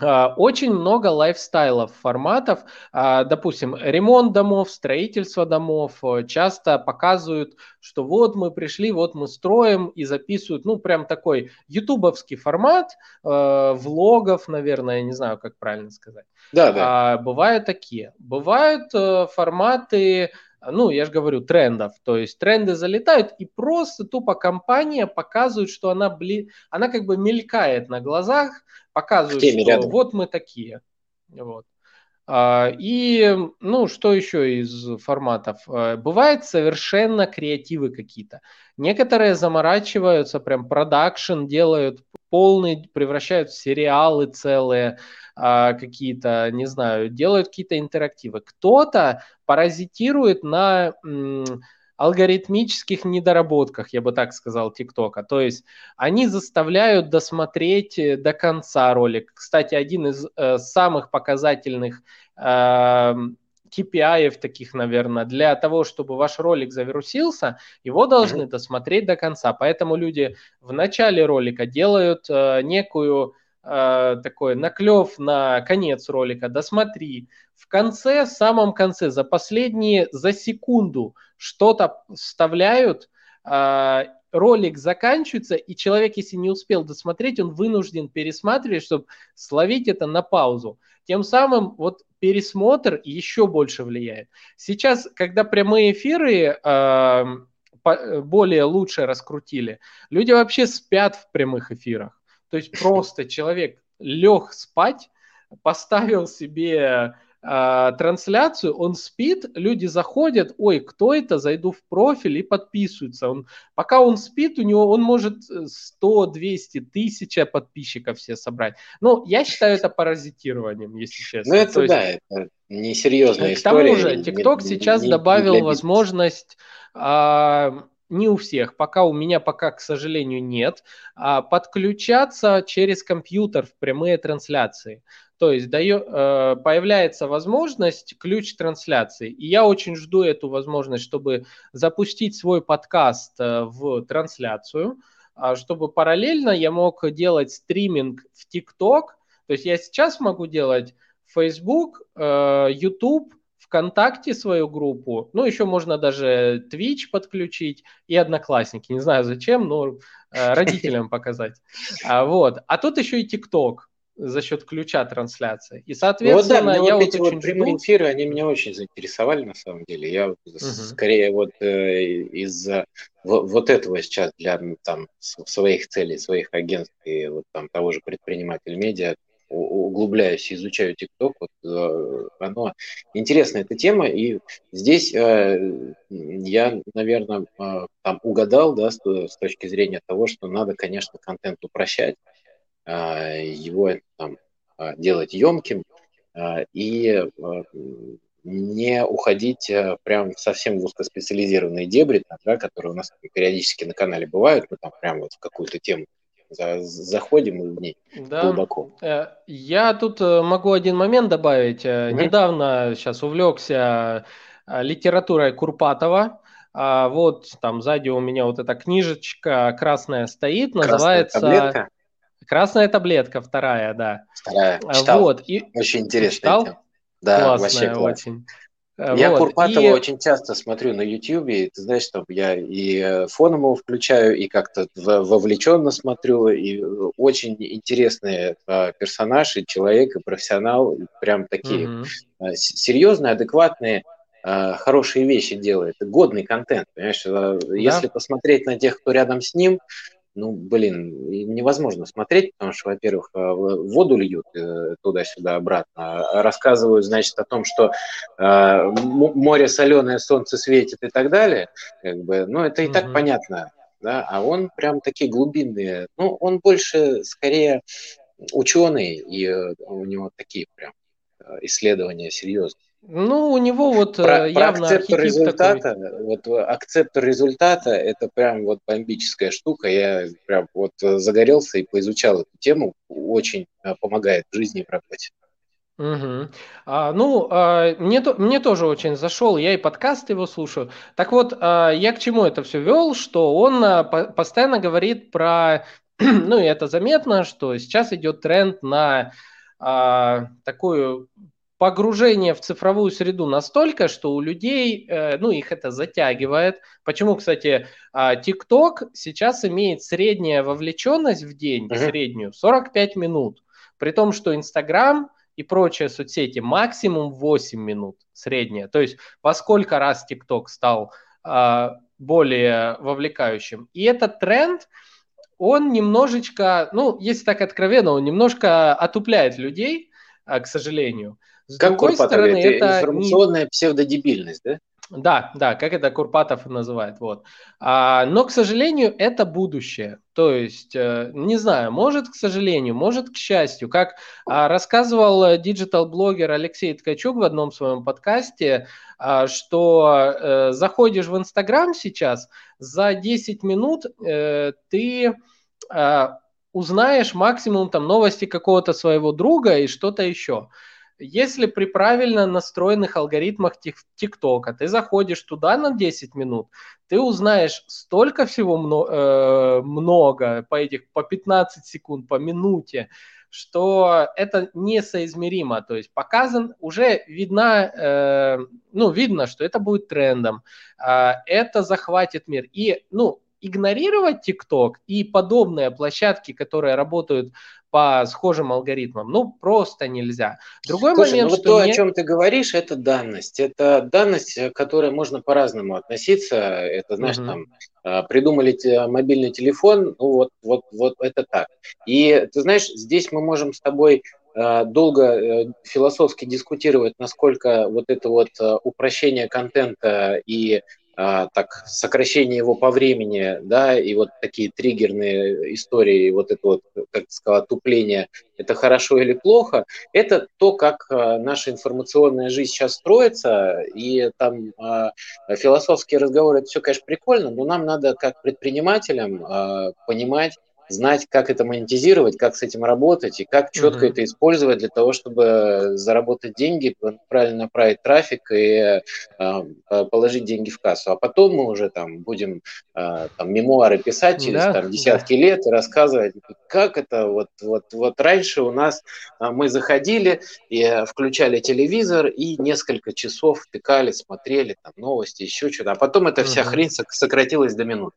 Очень много лайфстайлов, форматов. А, допустим, ремонт домов, строительство домов э, часто показывают, что вот мы пришли, вот мы строим и записывают, ну, прям такой ютубовский формат, э, влогов, наверное, не знаю, как правильно сказать. Да, да. А, бывают такие. Бывают э, форматы ну, я же говорю, трендов. То есть тренды залетают, и просто тупо компания показывает, что она, бли... она как бы мелькает на глазах, показывает, что рядом. вот мы такие. Вот. А, и, ну, что еще из форматов? А, бывает совершенно креативы какие-то. Некоторые заморачиваются, прям продакшн делают полный, превращают в сериалы целые а, какие-то, не знаю, делают какие-то интерактивы. Кто-то паразитирует на алгоритмических недоработках, я бы так сказал, ТикТока. То есть они заставляют досмотреть э, до конца ролик. Кстати, один из э, самых показательных э, KPI таких, наверное, для того, чтобы ваш ролик завирусился, его должны досмотреть до конца. Поэтому люди в начале ролика делают э, некую э, такой наклев на конец ролика, досмотри. В конце, в самом конце, за последние, за секунду что-то вставляют, э, ролик заканчивается, и человек, если не успел досмотреть, он вынужден пересматривать, чтобы словить это на паузу. Тем самым вот пересмотр еще больше влияет. Сейчас, когда прямые эфиры э, более лучше раскрутили, люди вообще спят в прямых эфирах. То есть просто человек лег спать, поставил себе э, трансляцию, он спит, люди заходят, ой, кто это, зайду в профиль и подписываются. Он, пока он спит, у него он может 100, 200, тысяча подписчиков все собрать. Ну, я считаю это паразитированием, если честно. Ну, это То да, есть, это несерьезная история. К тому же, TikTok сейчас не, добавил не возможность... А, не у всех, пока у меня пока, к сожалению, нет, а подключаться через компьютер в прямые трансляции. То есть дает, э, появляется возможность ключ трансляции. И я очень жду эту возможность, чтобы запустить свой подкаст э, в трансляцию, а чтобы параллельно я мог делать стриминг в ТикТок. То есть я сейчас могу делать Facebook, э, YouTube, ВКонтакте свою группу, ну, еще можно даже Twitch подключить и Одноклассники. Не знаю зачем, но э, родителям показать. А, вот. А тут еще и ТикТок за счет ключа трансляции. И, соответственно, вот, да, я вот эти вот прямые эфиры, они меня очень заинтересовали, на самом деле. Я угу. скорее вот э, из-за вот, вот этого сейчас для там своих целей, своих агентств и вот там того же предпринимателя медиа углубляюсь, изучаю ТикТок, вот, э, оно интересная эта тема, и здесь э, я, наверное, э, там угадал, да, с, с точки зрения того, что надо, конечно, контент упрощать, его там делать емким и не уходить прям совсем в узкоспециализированные дебри, да, которые у нас периодически на канале бывают, мы там прям вот в какую-то тему заходим в ней да. глубоко. Э, я тут э, могу один момент добавить. Mm-hmm. Недавно сейчас увлекся литературой Курпатова. А вот там сзади у меня вот эта книжечка красная стоит, красная называется... Таблетка? Красная таблетка, вторая, да. Вторая. Читал. Вот. И... Очень интересно. Читал? Да, Классная вообще класс. очень. Э, я вот. Курпатова и... очень часто смотрю на Ютьюбе, ты знаешь, там я и э, фоном его включаю, и как-то вовлеченно смотрю, и очень интересный э, персонаж, и человек, и профессионал, прям такие угу. серьезные, адекватные, хорошие вещи делает, годный контент, понимаешь? Да. Если посмотреть на тех, кто рядом с ним, ну, блин, невозможно смотреть, потому что, во-первых, э, воду льют э, туда-сюда обратно, рассказывают, значит, о том, что э, море соленое, солнце светит и так далее, как бы, ну, это и mm-hmm. так понятно, да, а он прям такие глубинные, ну, он больше, скорее, ученый, и у него такие прям исследования серьезные. Ну, у него вот про, явно про акцептор результата, такой. вот акцептор результата, это прям вот бомбическая штука. Я прям вот загорелся и поизучал эту тему. Очень помогает в жизни и в работе. Угу. А, ну, а, мне, мне тоже очень зашел, я и подкаст его слушаю. Так вот, а, я к чему это все вел, что он а, по, постоянно говорит про, ну и это заметно, что сейчас идет тренд на а, такую погружение в цифровую среду настолько, что у людей, э, ну, их это затягивает. Почему, кстати, а, TikTok сейчас имеет средняя вовлеченность в день, uh-huh. среднюю, 45 минут. При том, что Instagram и прочие соцсети максимум 8 минут средняя. То есть во сколько раз TikTok стал а, более вовлекающим. И этот тренд, он немножечко, ну, если так откровенно, он немножко отупляет людей, а, к сожалению. С как другой Курпатов стороны, говорит, это информационная не... псевдодебильность, да? Да, да, как это Курпатов называет, вот. А, но, к сожалению, это будущее. То есть, э, не знаю, может, к сожалению, может, к счастью. Как а, рассказывал диджитал-блогер Алексей Ткачук в одном своем подкасте, а, что э, заходишь в Инстаграм сейчас, за 10 минут э, ты а, узнаешь максимум там новости какого-то своего друга и что-то еще. Если при правильно настроенных алгоритмах ТикТока ты заходишь туда на 10 минут, ты узнаешь столько всего много, э, много по этих по 15 секунд, по минуте, что это несоизмеримо. То есть показан, уже видно, э, ну, видно, что это будет трендом, э, это захватит мир. И, ну, игнорировать TikTok и подобные площадки, которые работают по схожим алгоритмам. Ну, просто нельзя. Другой Слушай, момент, ну, что... то, мне... о чем ты говоришь, это данность. Это данность, к которой можно по-разному относиться. Это, знаешь, угу. там, а, придумали мобильный телефон, ну, вот, вот, вот это так. И, ты знаешь, здесь мы можем с тобой а, долго э, философски дискутировать, насколько вот это вот упрощение контента и так сокращение его по времени, да, и вот такие триггерные истории, вот это вот, как ты сказал, отупление, это хорошо или плохо, это то, как а, наша информационная жизнь сейчас строится, и там а, философские разговоры, это все, конечно, прикольно, но нам надо как предпринимателям а, понимать, знать, как это монетизировать, как с этим работать и как четко mm-hmm. это использовать для того, чтобы заработать деньги, правильно направить трафик и э, положить деньги в кассу. А потом мы уже там будем э, там, мемуары писать через да, там, десятки да. лет и рассказывать, как это вот, вот, вот раньше у нас э, мы заходили и включали телевизор и несколько часов втыкали, смотрели там новости, еще что-то. А потом эта вся mm-hmm. хрень сократилась до минуты.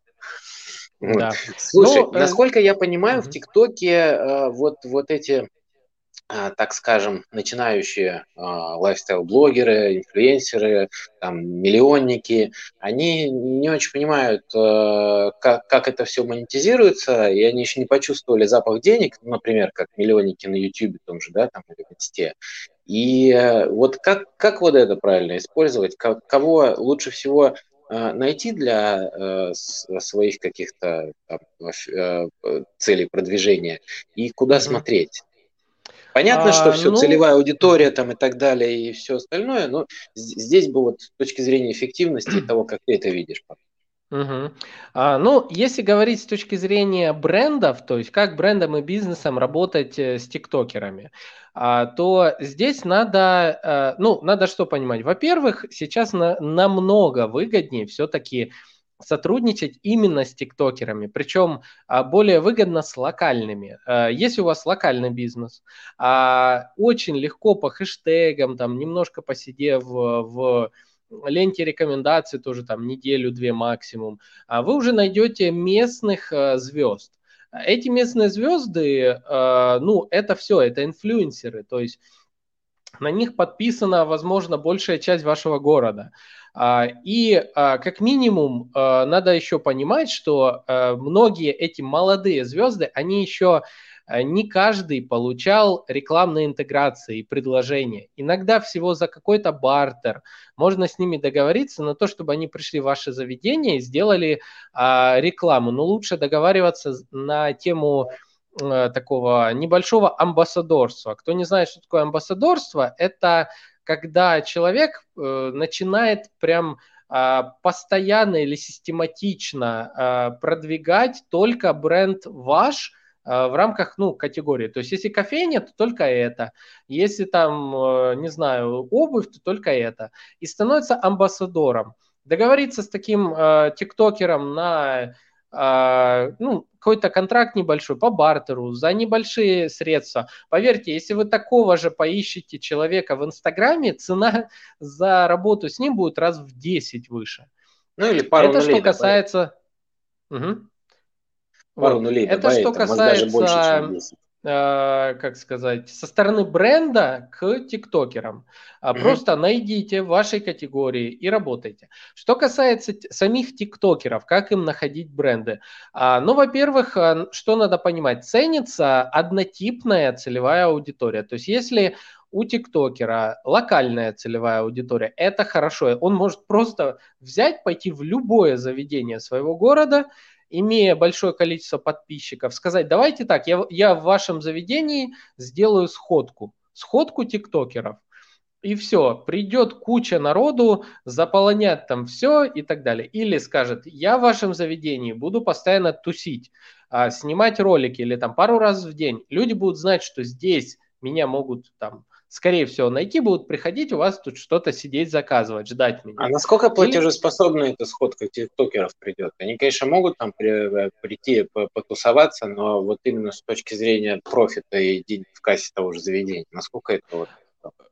Да. Слушай, ну, э, насколько я понимаю, угу. в ТикТоке э, вот, вот эти, э, так скажем, начинающие лайфстайл-блогеры, инфлюенсеры, там, миллионники, они не очень понимают, как, как это все монетизируется, и они еще не почувствовали запах денег, например, как миллионники на YouTube том же, да, там, или в Инсте. И вот как, как вот это правильно использовать? Кого лучше всего Э, найти для э, своих каких-то э, целей продвижения и куда смотреть. Понятно, а, что все, ну... целевая аудитория там и так далее, и все остальное, но здесь бы вот с точки зрения эффективности того, как ты это видишь. Угу. А, ну, если говорить с точки зрения брендов, то есть как брендам и бизнесам работать с тиктокерами, а, то здесь надо, а, ну, надо что понимать. Во-первых, сейчас на, намного выгоднее все-таки сотрудничать именно с тиктокерами, причем а, более выгодно с локальными. А, если у вас локальный бизнес, а, очень легко по хэштегам, там немножко посидев в ленте рекомендаций тоже там неделю-две максимум, вы уже найдете местных звезд. Эти местные звезды, ну, это все, это инфлюенсеры, то есть на них подписана, возможно, большая часть вашего города. А, и а, как минимум а, надо еще понимать, что многие эти молодые звезды, они еще не каждый получал рекламные интеграции и предложения. Иногда всего за какой-то бартер можно с ними договориться на то, чтобы они пришли в ваше заведение и сделали рекламу. Но лучше договариваться на тему такого небольшого амбассадорства. Кто не знает, что такое амбассадорство, это когда человек э, начинает прям э, постоянно или систематично э, продвигать только бренд ваш э, в рамках, ну, категории. То есть, если кофейня, то только это. Если там, э, не знаю, обувь, то только это. И становится амбассадором. Договориться с таким э, тиктокером на а, ну, какой-то контракт небольшой по бартеру за небольшие средства. Поверьте, если вы такого же поищете человека в Инстаграме, цена за работу с ним будет раз в 10 выше. Ну или пару Это что касается... Угу. Пару вот. нулей Это добавить, что касается... Больше, чем 10. Э, как сказать, со стороны бренда к тиктокерам. Mm-hmm. Просто найдите в вашей категории и работайте. Что касается самих тиктокеров, как им находить бренды? А, ну, во-первых, э, что надо понимать? Ценится однотипная целевая аудитория. То есть, если у тиктокера локальная целевая аудитория, это хорошо. Он может просто взять, пойти в любое заведение своего города имея большое количество подписчиков, сказать, давайте так, я, я в вашем заведении сделаю сходку, сходку тиктокеров. И все, придет куча народу, заполонят там все и так далее. Или скажет, я в вашем заведении буду постоянно тусить, а, снимать ролики или там пару раз в день. Люди будут знать, что здесь меня могут там скорее всего, найти будут приходить, у вас тут что-то сидеть, заказывать, ждать меня. А насколько платежеспособна Или... эта сходка тиктокеров придет? Они, конечно, могут там при, прийти, потусоваться, но вот именно с точки зрения профита и денег в кассе того же заведения, насколько это вот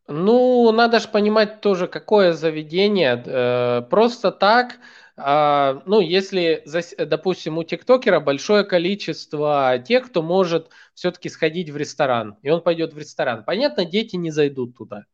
ну, надо же понимать тоже, какое заведение. Э, просто так ну, если, допустим, у тиктокера большое количество тех, кто может все-таки сходить в ресторан, и он пойдет в ресторан. Понятно, дети не зайдут туда.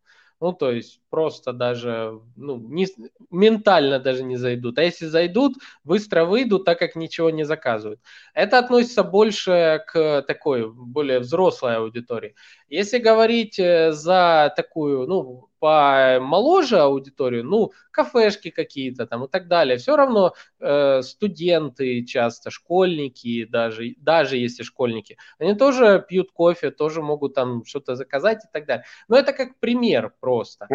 Ну, то есть просто даже, ну, не, ментально даже не зайдут. А если зайдут, быстро выйдут, так как ничего не заказывают. Это относится больше к такой более взрослой аудитории. Если говорить э, за такую, ну, помоложе аудиторию, ну, кафешки какие-то там и так далее, все равно э, студенты часто, школьники даже, даже если школьники, они тоже пьют кофе, тоже могут там что-то заказать и так далее. Но это как пример просто.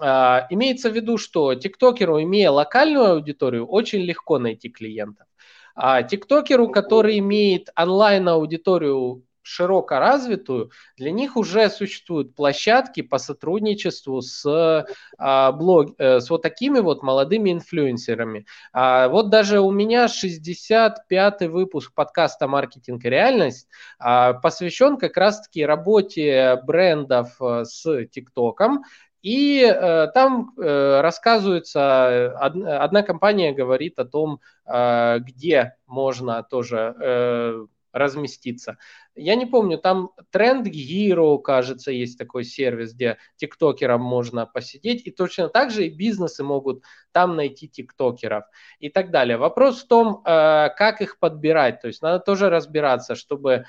А, имеется в виду, что тиктокеру, имея локальную аудиторию, очень легко найти клиентов. А тиктокеру, который имеет онлайн-аудиторию широко развитую, для них уже существуют площадки по сотрудничеству с, а, блог, э, с вот такими вот молодыми инфлюенсерами. А, вот даже у меня 65-й выпуск подкаста «Маркетинг и реальность» а, посвящен как раз-таки работе брендов э, с ТикТоком, и э, там э, рассказывается, од, одна компания говорит о том, э, где можно тоже э, разместиться. Я не помню, там Trend Hero, кажется, есть такой сервис, где тиктокерам можно посидеть, и точно так же и бизнесы могут там найти тиктокеров и так далее. Вопрос в том, э, как их подбирать, то есть надо тоже разбираться, чтобы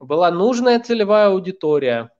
была нужная целевая аудитория,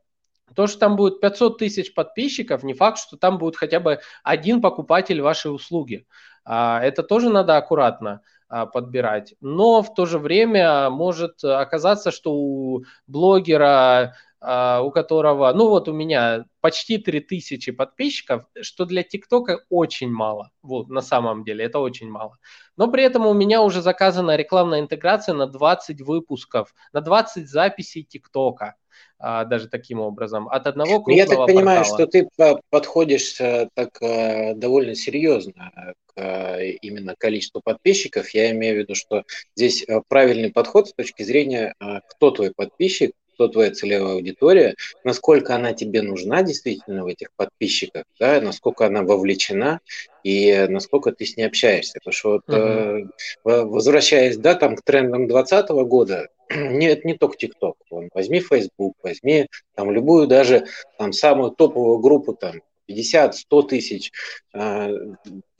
то, что там будет 500 тысяч подписчиков, не факт, что там будет хотя бы один покупатель вашей услуги. А, это тоже надо аккуратно подбирать. Но в то же время может оказаться, что у блогера а, у которого, ну вот у меня почти 3000 подписчиков, что для ТикТока очень мало, вот на самом деле, это очень мало. Но при этом у меня уже заказана рекламная интеграция на 20 выпусков, на 20 записей ТикТока а, даже таким образом, от одного крупного Я так понимаю, портала. что ты подходишь э, так э, довольно серьезно к э, именно количеству подписчиков. Я имею в виду, что здесь правильный подход с точки зрения, кто твой подписчик, кто твоя целевая аудитория, насколько она тебе нужна действительно в этих подписчиках, да, насколько она вовлечена и насколько ты с ней общаешься. Потому что вот, uh-huh. возвращаясь, да, там к трендам 2020 года, нет, не только ТикТок. Возьми Facebook, возьми там любую даже там самую топовую группу там 50-100 тысяч. А,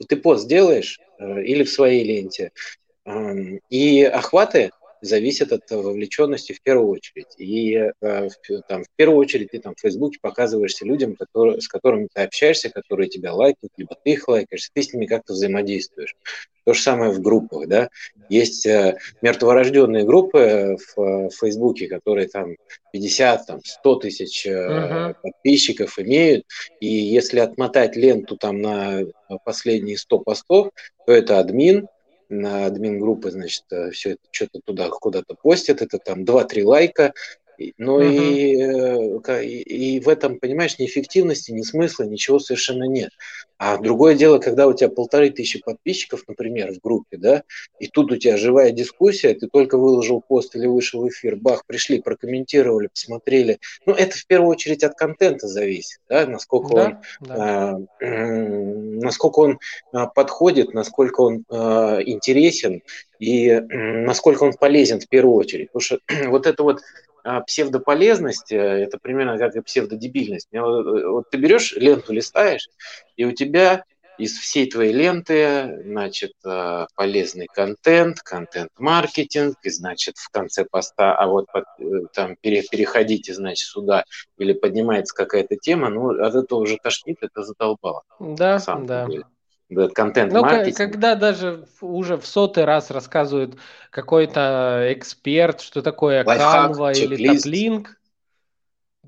ты пост сделаешь э, или в своей ленте, и охваты зависит от вовлеченности в первую очередь. И э, там, в первую очередь ты там в Фейсбуке показываешься людям, которые, с которыми ты общаешься, которые тебя лайкают, либо ты их лайкаешь, ты с ними как-то взаимодействуешь. То же самое в группах, да. Есть э, мертворожденные группы в, в Фейсбуке, которые там 50, там 100 тысяч э, uh-huh. подписчиков имеют, и если отмотать ленту там на последние 100 постов, то это админ, на админ группы, значит, э, все это что-то туда куда-то постят, это там 2-3 лайка, ну uh-huh. и, и, и в этом, понимаешь, ни эффективности, ни смысла, ничего совершенно нет. А другое дело, когда у тебя полторы тысячи подписчиков, например, в группе, да, и тут у тебя живая дискуссия, ты только выложил пост или вышел в эфир, бах, пришли, прокомментировали, посмотрели. Ну, это в первую очередь от контента зависит, да, насколько да, он, да. А, насколько он а, подходит, насколько он а, интересен и насколько он полезен в первую очередь. Потому что вот это вот псевдополезность, э, это примерно как псевдодебильность. Вот, э, вот ты берешь ленту, листаешь, и у тебя из всей твоей ленты, значит, э, полезный контент, контент-маркетинг, и, значит, в конце поста, а вот там переходите, значит, сюда, или поднимается какая-то тема, ну, от этого уже тошнит, это задолбало. Да, да. Деле контент Ну, когда даже уже в сотый раз рассказывают какой-то эксперт, что такое Лайфхак, Canva или Топлинк,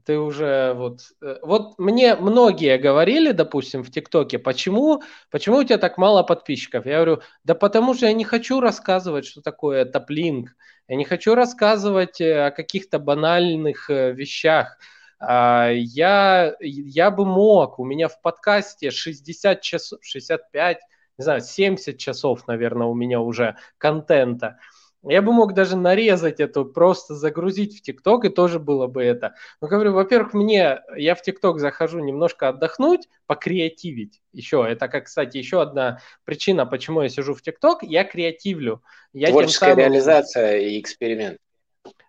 ты уже вот... Э, вот мне многие говорили, допустим, в ТикТоке, почему, почему у тебя так мало подписчиков? Я говорю, да потому что я не хочу рассказывать, что такое топлинк. Я не хочу рассказывать э, о каких-то банальных э, вещах. А, я, я бы мог, у меня в подкасте 60 часов, 65, не знаю, 70 часов, наверное, у меня уже контента. Я бы мог даже нарезать эту, просто загрузить в ТикТок, и тоже было бы это. Но говорю, во-первых, мне, я в ТикТок захожу немножко отдохнуть, покреативить. Еще, это, как, кстати, еще одна причина, почему я сижу в ТикТок, я креативлю. Я Творческая самым... реализация и эксперимент.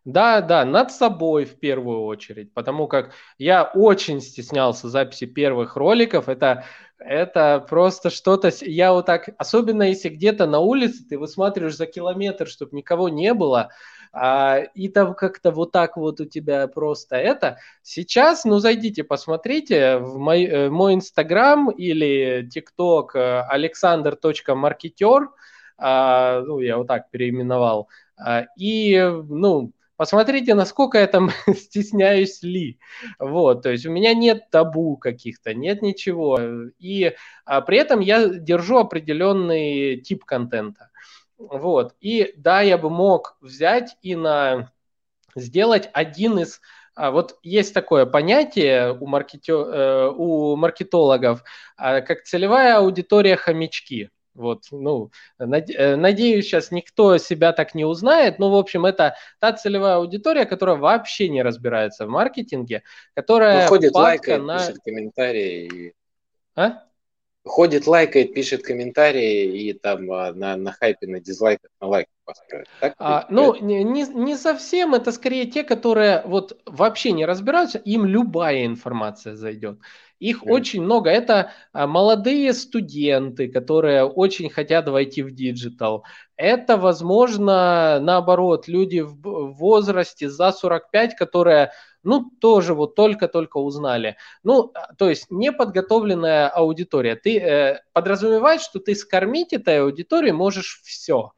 Да, да, над собой в первую очередь, потому как я очень стеснялся записи первых роликов. Это, это просто что-то... Я вот так, особенно если где-то на улице ты высматриваешь за километр, чтобы никого не было, а, и там как-то вот так вот у тебя просто это. Сейчас, ну, зайдите, посмотрите в мой, э, мой инстаграм или тикток э, александр.маркетер, а, ну, я вот так переименовал, а, и, ну, Посмотрите, насколько я там стесняюсь ли. Вот, то есть у меня нет табу каких-то, нет ничего. И а, при этом я держу определенный тип контента. Вот. И да, я бы мог взять и на сделать один из а вот есть такое понятие у, маркетё, э, у маркетологов, а, как целевая аудитория хомячки. Вот, ну, э, надеюсь, сейчас никто себя так не узнает, но, в общем, это та целевая аудитория, которая вообще не разбирается в маркетинге, которая... Ну, ходит, лайкает, на... пишет комментарии. А? Ходит, лайкает, пишет комментарии и там а, на, на хайпе, на дизлайках, на лайках построит. Так, а, ну, не, не, не совсем, это скорее те, которые вот вообще не разбираются, им любая информация зайдет. Их мм. очень много. Это а, молодые студенты, которые очень хотят войти в диджитал. Это, возможно, наоборот, люди в возрасте за 45, которые, ну, тоже вот только-только узнали. Ну, а, то есть неподготовленная аудитория. Ты э, подразумеваешь, что ты скормить этой аудитории можешь все.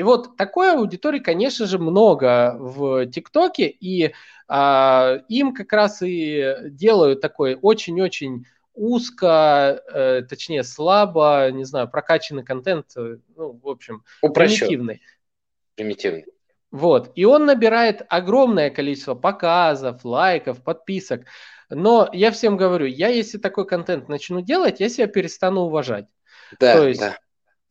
И вот такой аудитории, конечно же, много в ТикТоке, и а, им как раз и делают такой очень-очень узко, э, точнее слабо, не знаю, прокачанный контент, э, ну, в общем, Упрощен. примитивный. Примитивный. Вот. И он набирает огромное количество показов, лайков, подписок. Но я всем говорю, я если такой контент начну делать, я себя перестану уважать. Да, То есть, да.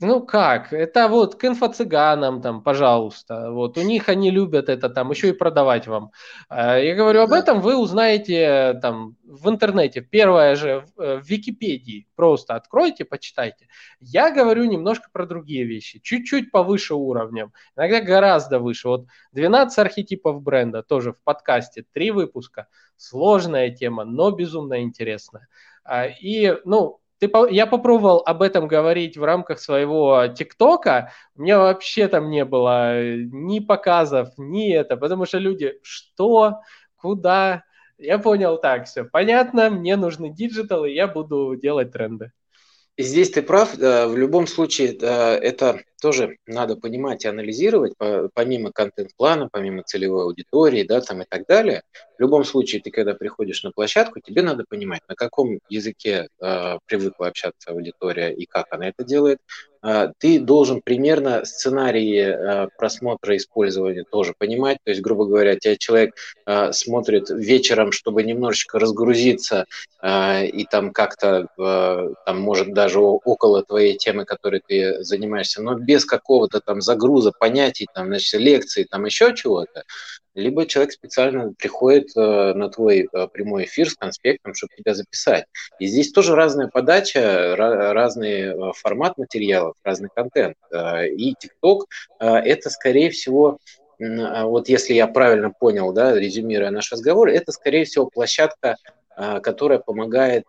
Ну как, это вот к инфо-цыганам там, пожалуйста, вот у них они любят это там еще и продавать вам. А, я говорю об этом, вы узнаете там в интернете, первое же э, в Википедии, просто откройте, почитайте. Я говорю немножко про другие вещи, чуть-чуть повыше уровнем, иногда гораздо выше. Вот 12 архетипов бренда, тоже в подкасте, три выпуска, сложная тема, но безумно интересная. И, ну, ты, я попробовал об этом говорить в рамках своего ТикТока, у меня вообще там не было э, ни показов, ни это, потому что люди, что, куда, я понял так, все понятно, мне нужны диджитал, и я буду делать тренды. Здесь ты прав. В любом случае, это тоже надо понимать и анализировать, помимо контент-плана, помимо целевой аудитории, да, там и так далее. В любом случае, ты когда приходишь на площадку, тебе надо понимать, на каком языке э, привыкла общаться аудитория и как она это делает. Э, ты должен примерно сценарии э, просмотра использования тоже понимать. То есть, грубо говоря, тебя человек э, смотрит вечером, чтобы немножечко разгрузиться и там как-то, там, может, даже около твоей темы, которой ты занимаешься, но без какого-то там загруза понятий, там, значит, лекции, там еще чего-то, либо человек специально приходит э, на твой э, прямой эфир с конспектом, чтобы тебя записать. И здесь тоже разная подача, разный э, формат материалов, разный контент. И TikTok – это, скорее всего, вот если я правильно понял, да, резюмируя наш разговор, это, скорее всего, площадка, которая помогает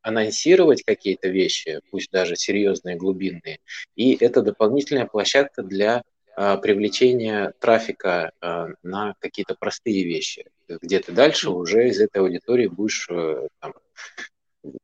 анонсировать какие-то вещи, пусть даже серьезные, глубинные. И это дополнительная площадка для а, привлечения трафика а, на какие-то простые вещи, где ты дальше уже из этой аудитории будешь э, там,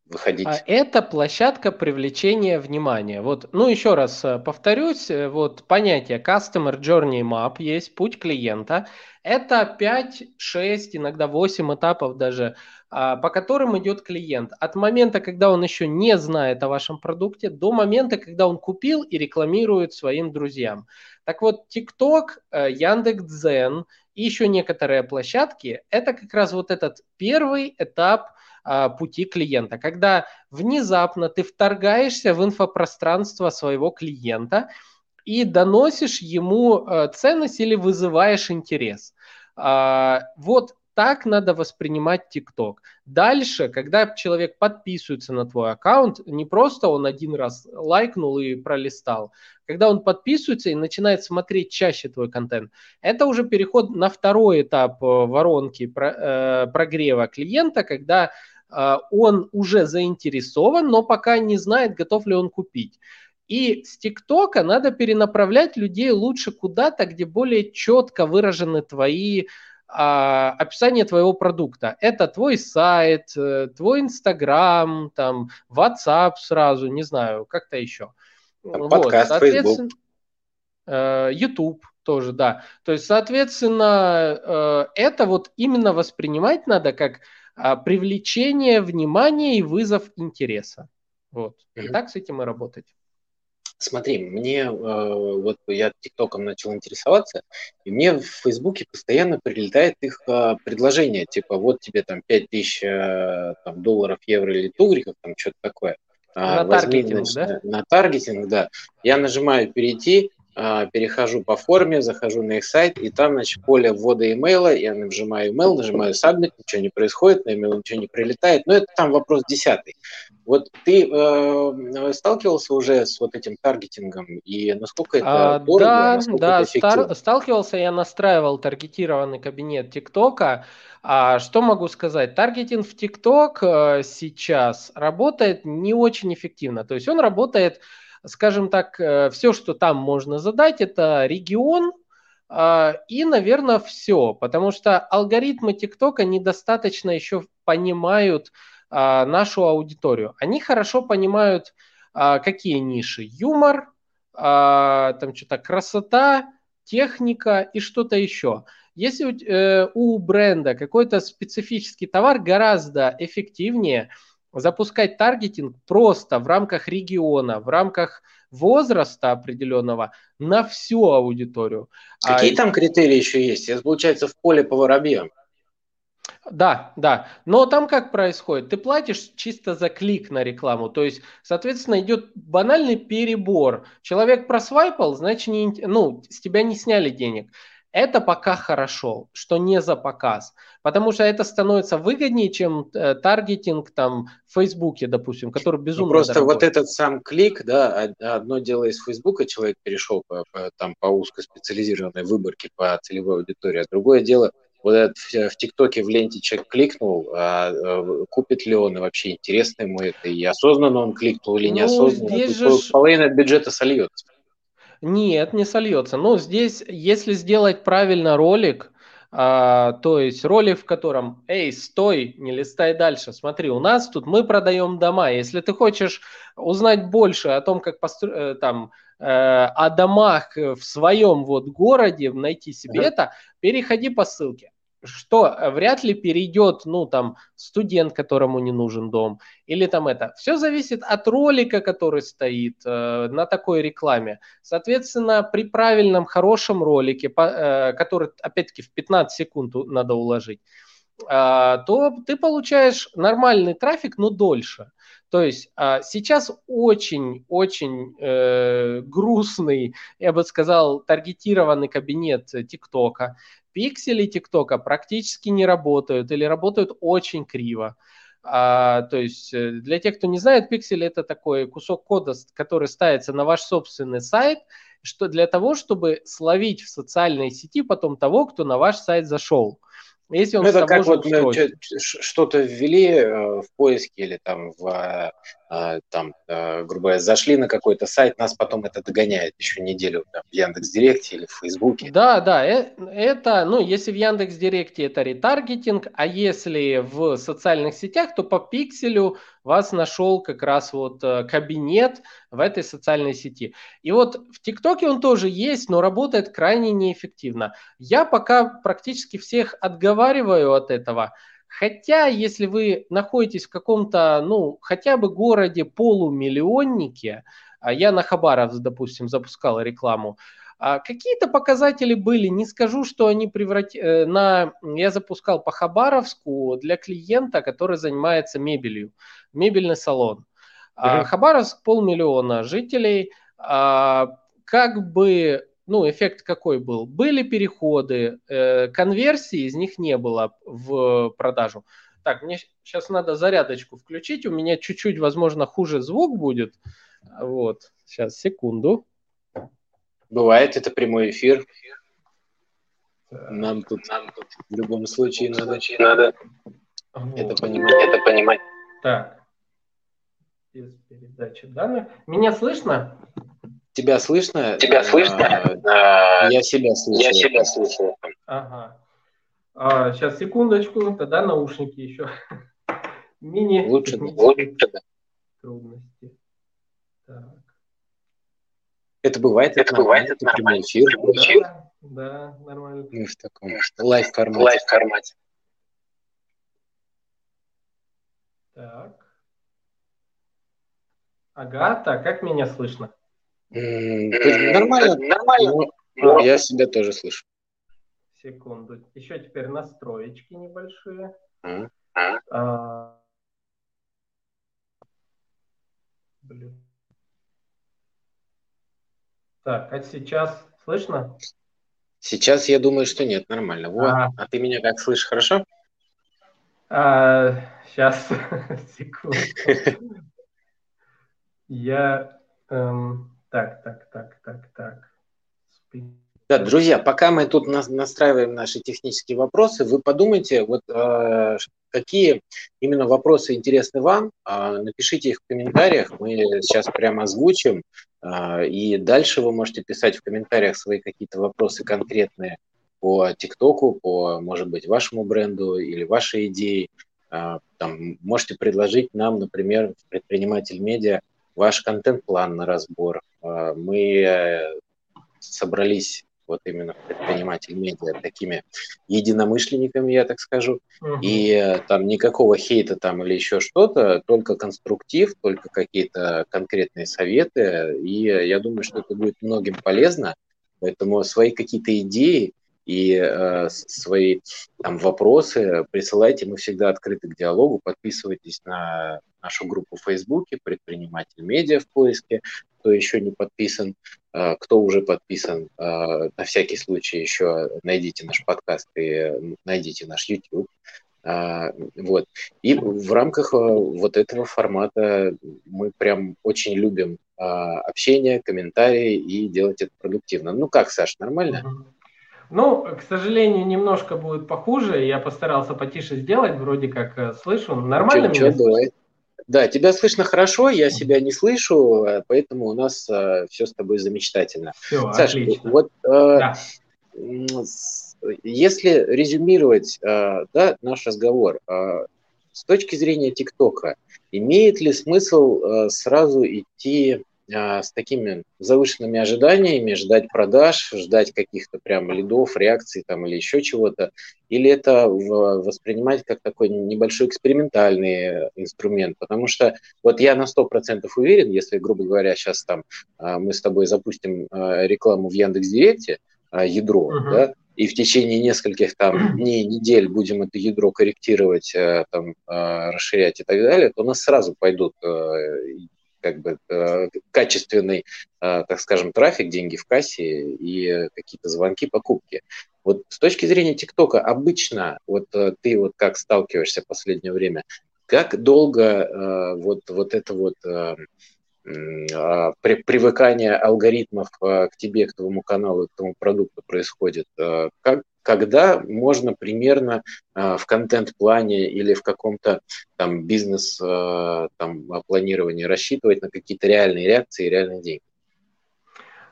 выходить. А это площадка привлечения внимания. Вот, ну еще раз э, повторюсь, э, вот понятие Customer Journey Map есть, путь клиента. Это 5, 6, иногда 8 этапов даже а, по которым идет клиент. От момента, когда он еще не знает о вашем продукте, до момента, когда он купил и рекламирует своим друзьям. Так вот, TikTok, э, Яндекс.Дзен и еще некоторые площадки – это как раз вот этот первый этап пути клиента, когда внезапно ты вторгаешься в инфопространство своего клиента и доносишь ему э, ценность или вызываешь интерес. А, вот так надо воспринимать ТикТок. Дальше, когда человек подписывается на твой аккаунт, не просто он один раз лайкнул и пролистал, когда он подписывается и начинает смотреть чаще твой контент, это уже переход на второй этап э, воронки э, прогрева клиента, когда он уже заинтересован, но пока не знает, готов ли он купить. И с ТикТока надо перенаправлять людей лучше куда-то, где более четко выражены твои а, описание твоего продукта. Это твой сайт, э, твой Инстаграм, там, WhatsApp сразу, не знаю, как-то еще. Подкаст, вот, соответственно, Facebook. YouTube тоже, да. То есть, соответственно, э, это вот именно воспринимать надо как а, привлечение внимания и вызов интереса. Вот. И так с этим и работать. Смотри, мне э, вот я ТикТоком начал интересоваться, и мне в Фейсбуке постоянно прилетает их э, предложение, типа вот тебе там 5000 э, там, долларов, евро или тугриков, там что-то такое. На Возьми, таргетинг, значит, да? На таргетинг, да. Я нажимаю перейти, а, перехожу по форме, захожу на их сайт, и там, значит, поле ввода имейла, я нажимаю email, нажимаю submit, ничего не происходит, на email ничего не прилетает, но это там вопрос десятый. Вот ты э, сталкивался уже с вот этим таргетингом, и насколько это а, дорого, да, насколько да, это эффективно? сталкивался, я настраивал таргетированный кабинет ТикТока, а что могу сказать? Таргетинг в ТикТок э, сейчас работает не очень эффективно, то есть он работает скажем так, э, все, что там можно задать, это регион, а, и, наверное, все, потому что алгоритмы ТикТока недостаточно еще понимают а, нашу аудиторию. Они хорошо понимают, а, какие ниши. Юмор, там что-то красота, техника и что-то еще. Если э, у бренда какой-то специфический товар, гораздо эффективнее запускать таргетинг просто в рамках региона, в рамках возраста определенного на всю аудиторию. Какие а, там критерии еще есть? Это получается в поле по воробьям. Да, да. Но там как происходит? Ты платишь чисто за клик на рекламу. То есть, соответственно, идет банальный перебор. Человек просвайпал, значит, не, ну, с тебя не сняли денег. Это пока хорошо, что не за показ, потому что это становится выгоднее, чем э, таргетинг там в Фейсбуке, допустим, который ну, безумно ну, Просто дорогой. вот этот сам клик, да, одно дело из Фейсбука человек перешел по, по, там, по узкоспециализированной выборке по целевой аудитории, а другое дело вот этот в ТикТоке в ленте человек кликнул, а, а купит ли он и вообще интересно ему это, и осознанно он кликнул или ну, неосознанно, здесь же... половина бюджета сольется. Нет, не сольется. Но здесь, если сделать правильно ролик, а, то есть ролик, в котором, эй, стой, не листай дальше, смотри, у нас тут мы продаем дома. Если ты хочешь узнать больше о том, как постро... Э, там э, о домах в своем вот городе, найти себе это, переходи по ссылке что э, вряд ли перейдет, ну, там, студент, которому не нужен дом, или там это. Все зависит от ролика, который стоит э, на такой рекламе. Соответственно, при правильном, хорошем ролике, по, э, который, опять-таки, в 15 секунд надо уложить, э, то ты получаешь нормальный трафик, но дольше. То есть а, сейчас очень-очень э, грустный, я бы сказал, таргетированный кабинет ТикТока. Пиксели ТикТока практически не работают или работают очень криво. А, то есть э, для тех, кто не знает, пиксель это такой кусок кода, который ставится на ваш собственный сайт, что для того, чтобы словить в социальной сети потом того, кто на ваш сайт зашел. Если он ну, это как вот мы что-то ввели э, в поиске или там в э, там, грубо говоря, зашли на какой-то сайт, нас потом это догоняет еще неделю там, в Яндекс Директе или в Фейсбуке. Да, да, это, ну, если в Яндекс Директе это ретаргетинг, а если в социальных сетях, то по пикселю вас нашел как раз вот кабинет в этой социальной сети. И вот в ТикТоке он тоже есть, но работает крайне неэффективно. Я пока практически всех отговариваю от этого. Хотя, если вы находитесь в каком-то, ну, хотя бы городе полумиллионнике, а я на Хабаровск, допустим, запускал рекламу, а какие-то показатели были, не скажу, что они превратили э, на... Я запускал по Хабаровску для клиента, который занимается мебелью, мебельный салон. Mm-hmm. Хабаровск полмиллиона жителей, как бы ну, эффект какой был? Были переходы, э, конверсии из них не было в продажу. Так, мне сейчас надо зарядочку включить, у меня чуть-чуть, возможно, хуже звук будет. Вот, сейчас, секунду. Бывает, это прямой эфир. Нам тут, нам тут в любом случае надо, надо вот. это понимать. Это понимать. Так, без передачи данных. Меня слышно? Тебя слышно? Тебя слышно? А, я себя слышу. Я себя слышу. Ага. А, сейчас, секундочку, тогда наушники еще. Мини. Лучше, лучше. Трудности. Так. Это бывает, это, это бывает, это прямой эфир. Да, да, нормально. Мы в таком live формате. Live формате. Так. Ага, так, как меня слышно? Нормально, нормально. Но я себя тоже слышу. Секунду. Еще теперь настроечки небольшие. А? А... Блин. Так, а сейчас слышно? Сейчас я думаю, что нет, нормально. Вот. А, а ты меня как слышишь, хорошо? А, сейчас, секунду. Я эм, так, так, так, так, так. Да, друзья, пока мы тут настраиваем наши технические вопросы, вы подумайте, вот э, какие именно вопросы интересны вам, э, напишите их в комментариях, мы сейчас прямо озвучим, э, и дальше вы можете писать в комментариях свои какие-то вопросы конкретные по ТикТоку, по, может быть, вашему бренду или вашей идеи. Э, там, можете предложить нам, например, предприниматель медиа, ваш контент-план на разбор. Мы собрались вот именно предприниматель медиа такими единомышленниками, я так скажу. Угу. И э, там никакого хейта там или еще что-то, только конструктив, только какие-то конкретные советы. И я думаю, что это будет многим полезно. Поэтому свои какие-то идеи и э, свои там вопросы присылайте. Мы всегда открыты к диалогу. Подписывайтесь на нашу группу в Фейсбуке «Предприниматель медиа» в поиске кто еще не подписан, а, кто уже подписан, а, на всякий случай еще найдите наш подкаст и найдите наш YouTube. А, вот. И в рамках вот этого формата мы прям очень любим общение, комментарии и делать это продуктивно. Ну как, Саш, нормально? Ну, к сожалению, немножко будет похуже. Я постарался потише сделать, вроде как э, слышу. Нормально ничего, меня ничего, слышно? Да, тебя слышно хорошо, я себя не слышу, э, поэтому у нас э, все с тобой замечательно. Все, Саш, отлично. вот э, да. если резюмировать э, да, наш разговор, э, с точки зрения ТикТока, имеет ли смысл э, сразу идти с такими завышенными ожиданиями, ждать продаж, ждать каких-то прям лидов, реакций там или еще чего-то, или это воспринимать как такой небольшой экспериментальный инструмент, потому что вот я на 100% уверен, если, грубо говоря, сейчас там а, мы с тобой запустим а, рекламу в Яндекс.Директе, ядро, uh-huh. да, и в течение нескольких там дней, недель будем это ядро корректировать, там, расширять и так далее, то у нас сразу пойдут как бы э, качественный, э, так скажем, трафик, деньги в кассе и какие-то звонки, покупки. Вот с точки зрения ТикТока обычно, вот э, ты вот как сталкиваешься в последнее время, как долго вот, вот это вот при, привыкание алгоритмов к тебе, к твоему каналу, к твоему продукту происходит? Как, когда можно примерно э, в контент-плане или в каком-то там бизнес э, там, планировании рассчитывать на какие-то реальные реакции и реальные деньги?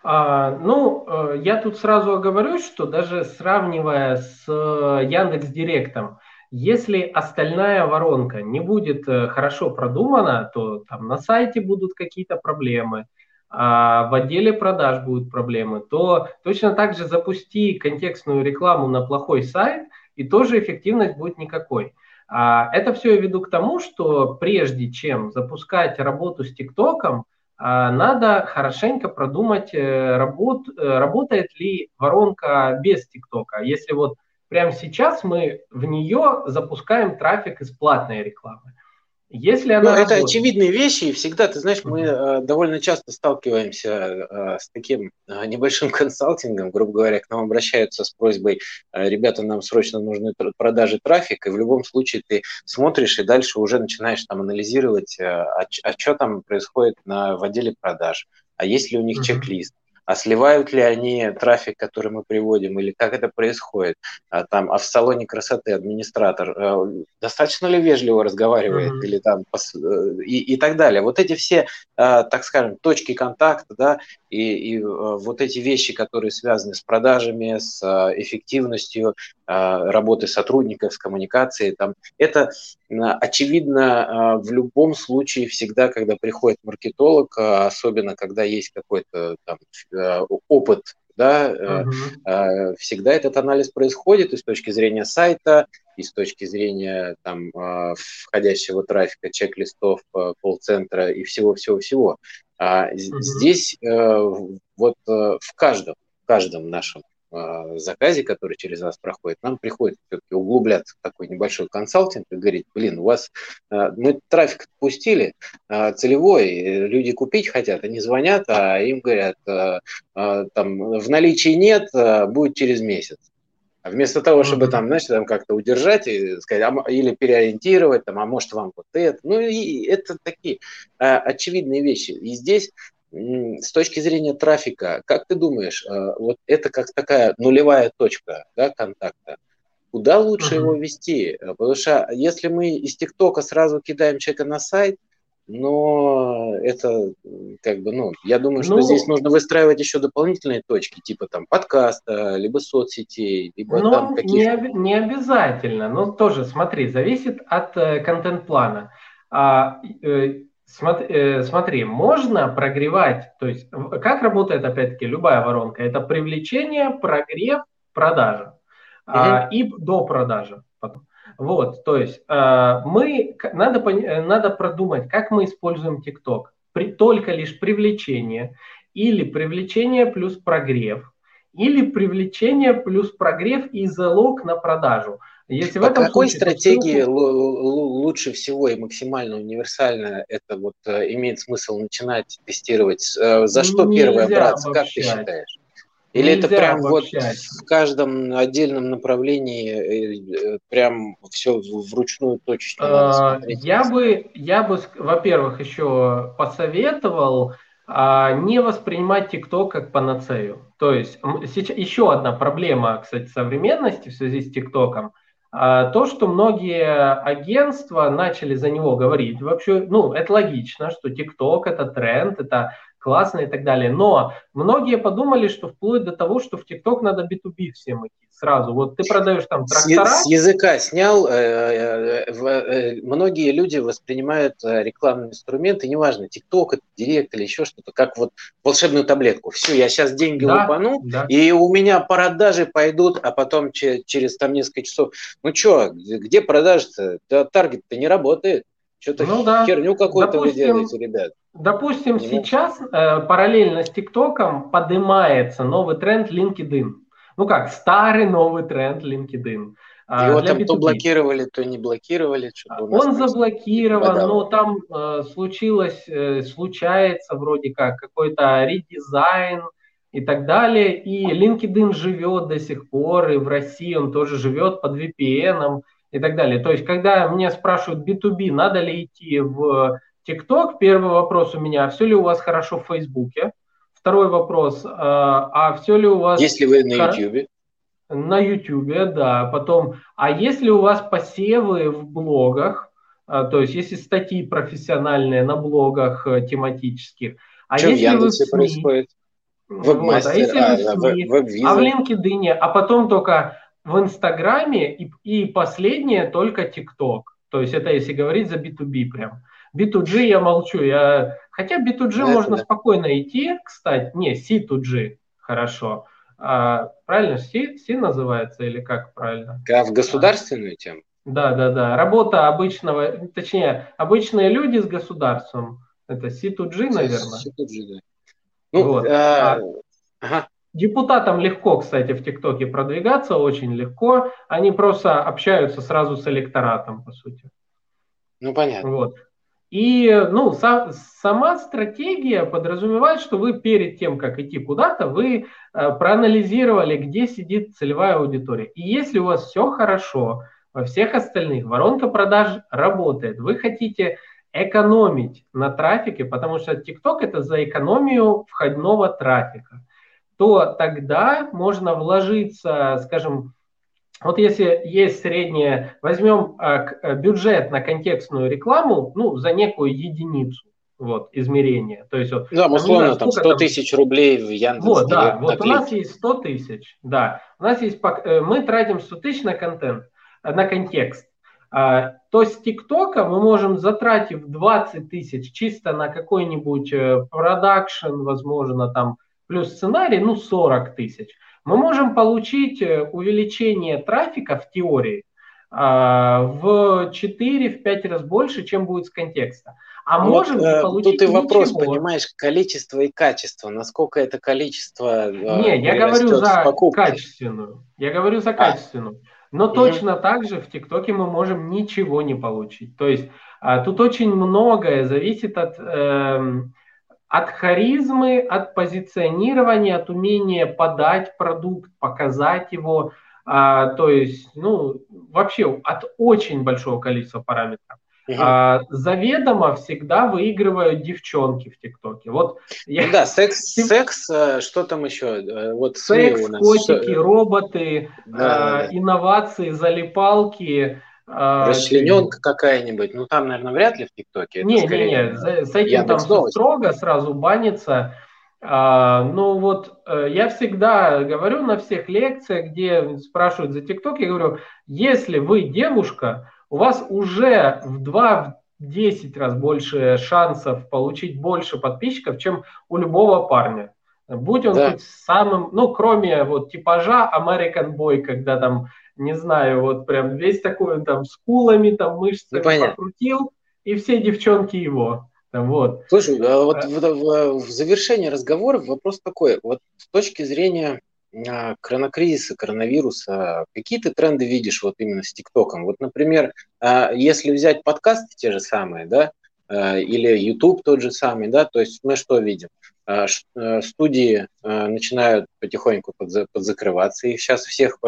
А, ну, э, я тут сразу оговорюсь, что даже сравнивая с Яндекс Директом, если остальная воронка не будет хорошо продумана, то там на сайте будут какие-то проблемы, а в отделе продаж будут проблемы, то точно так же запусти контекстную рекламу на плохой сайт, и тоже эффективность будет никакой. А это все я веду к тому, что прежде чем запускать работу с ТикТоком, а, надо хорошенько продумать, э, работ, э, работает ли воронка без ТикТока. Если вот прямо сейчас мы в нее запускаем трафик из платной рекламы. Если она ну, это очевидные вещи, и всегда, ты знаешь, мы э, довольно часто сталкиваемся э, с таким э, небольшим консалтингом, грубо говоря, к нам обращаются с просьбой, ребята, нам срочно нужны продажи трафика, и в любом случае ты смотришь и дальше уже начинаешь там анализировать, а, а что там происходит на, в отделе продаж, а есть ли у них mm-hmm. чек-лист, а сливают ли они трафик, который мы приводим, или как это происходит, а, там, а в салоне красоты администратор э, достаточно ли вежливо разговаривает, mm-hmm. или там, э, и, и так далее. Вот эти все, э, так скажем, точки контакта, да, и, и вот эти вещи, которые связаны с продажами, с эффективностью работы сотрудников, с коммуникацией, там, это очевидно в любом случае всегда, когда приходит маркетолог, особенно когда есть какой-то там Э, опыт, да, uh-huh. всегда этот анализ происходит и с точки зрения сайта, и с точки зрения там входящего трафика, чек-листов, колл-центра и всего-всего-всего. Uh-huh. Здесь вот в каждом, в каждом нашем заказе, который через нас проходит, нам приходится все-таки углубляться в такой небольшой консалтинг и говорить, блин, у вас а, мы трафик отпустили а, целевой, люди купить хотят, они звонят, а им говорят, там в наличии нет, будет через месяц. А вместо того, чтобы там, знаешь, там как-то удержать и сказать, а, или переориентировать, там, а может вам вот это. Ну, и это такие а, очевидные вещи. И здесь с точки зрения трафика, как ты думаешь, э, вот это как такая нулевая точка да, контакта, куда лучше uh-huh. его вести? Э, потому что если мы из ТикТока сразу кидаем человека на сайт, но это как бы, ну, я думаю, что ну, здесь нужно выстраивать еще дополнительные точки, типа там подкаста, либо соцсетей, либо ну, там каких-то... Не, не обязательно, но тоже, смотри, зависит от э, контент-плана. А, э, Смотри, э, смотри, можно прогревать, то есть как работает опять-таки любая воронка? Это привлечение, прогрев, продажа угу. а, и до продажи. Потом. Вот, то есть а, мы надо надо продумать, как мы используем TikTok. При, только лишь привлечение или привлечение плюс прогрев, или привлечение плюс прогрев и залог на продажу. Если По в этом какой случае, стратегии ссылку... лучше всего и максимально универсально это вот э, имеет смысл начинать тестировать? Э, за что Нельзя первое браться, как ты считаешь? Или Нельзя это прям обобщать. вот в каждом отдельном направлении э, прям все вручную точечно смотреть? Я бы, я бы, во-первых, еще посоветовал а, не воспринимать ТикТок как панацею. То есть сейчас еще одна проблема, кстати, современности в связи с ТикТоком – а то, что многие агентства начали за него говорить, вообще, ну, это логично, что TikTok это тренд, это классно и так далее. Но многие подумали, что вплоть до того, что в TikTok надо B2B всем идти сразу. Вот ты продаешь там трактора. С, языка снял. Э, э, э, многие люди воспринимают рекламные инструменты, неважно, TikTok, Директ или еще что-то, как вот волшебную таблетку. Все, я сейчас деньги да, лупану, да. и у меня продажи пойдут, а потом через, через там несколько часов. Ну что, где продажи-то? Да, таргет-то не работает. Что-то ну, да. херню какую-то вы делаете, ребят. Допустим, не сейчас э, параллельно с ТикТоком поднимается новый тренд LinkedIn. Ну как, старый новый тренд LinkedIn. А, Его там B2B. то блокировали, то не блокировали. Он заблокирован, но там э, случилось, э, случается вроде как какой-то редизайн и так далее. И LinkedIn живет до сих пор, и в России он тоже живет под VPN и так далее. То есть, когда меня спрашивают B2B, надо ли идти в TikTok, первый вопрос у меня, все ли у вас хорошо в Фейсбуке? Второй вопрос, а, а все ли у вас... Если вы на YouTube? На YouTube, да. Потом, а если у вас посевы в блогах, а, то есть если статьи профессиональные на блогах э, тематических, а Что если в вы в СМИ, происходит? Вебмастер, вот, а если а, вы в СМИ, а в LinkedIn, а потом только в Инстаграме и, и последнее только ТикТок. То есть это если говорить за B2B прям. B2G я молчу. Я... Хотя B2G да, можно да. спокойно идти, кстати. Не, C2G хорошо. А, правильно, C, C называется или как правильно? А в государственную тему? Да, да, да. Работа обычного, точнее, обычные люди с государством. Это C2G, наверное. C2G, да. Ну, вот. а, а, ага. Депутатам легко, кстати, в ТикТоке продвигаться, очень легко. Они просто общаются сразу с электоратом, по сути. Ну, понятно. Вот. И ну, са, сама стратегия подразумевает, что вы перед тем, как идти куда-то, вы э, проанализировали, где сидит целевая аудитория. И если у вас все хорошо, во всех остальных воронка продаж работает, вы хотите экономить на трафике, потому что TikTok это за экономию входного трафика, то тогда можно вложиться, скажем, вот если есть среднее, возьмем э, бюджет на контекстную рекламу, ну, за некую единицу, вот, измерения. То есть, вот, да, условно, там 100 тысяч рублей в Яндекс. Вот, да, вот у нас есть 100 тысяч, да. У нас есть, э, мы тратим 100 тысяч на контент, э, на контекст. А, то с ТикТока мы можем, затратив 20 тысяч чисто на какой-нибудь продакшн, возможно, там, плюс сценарий, ну, 40 тысяч – мы можем получить э, увеличение трафика в теории а, в 4-5 раз больше, чем будет с контекста. А вот, можем э, получить Тут и вопрос, ничего. понимаешь, количество и качество. Насколько это количество э, Не, я говорю за качественную. Я говорю за а. качественную. Но угу. точно так же в ТикТоке мы можем ничего не получить. То есть а, тут очень многое зависит от... Э, от харизмы, от позиционирования, от умения подать продукт, показать его, а, то есть, ну, вообще от очень большого количества параметров. Угу. А, заведомо всегда выигрывают девчонки в ТикТоке. Вот я... Да, секс, Ты... секс, э, что там еще? Э, вот секс, котики, роботы, да, а, да. инновации, залипалки. А, Расчлененка какая-нибудь. Ну, там, наверное, вряд ли в ТикТоке. Не, не, не, с этим там строго сразу банится. А, ну вот э, я всегда говорю на всех лекциях, где спрашивают за ТикТок, я говорю, если вы девушка, у вас уже в два, 10 раз больше шансов получить больше подписчиков, чем у любого парня. Будь он да. хоть самым, ну, кроме вот типажа American Boy, когда там, не знаю, вот прям весь такой там с кулами, там мышцами ну, покрутил, и все девчонки его. Вот. Слушай, а вот а... в, в завершении разговора вопрос такой. Вот с точки зрения а, коронакризиса, коронавируса, какие ты тренды видишь вот именно с ТикТоком? Вот, например, а, если взять подкасты те же самые, да, или YouTube тот же самый, да, то есть мы что видим? Студии начинают потихоньку подзакрываться, их сейчас всех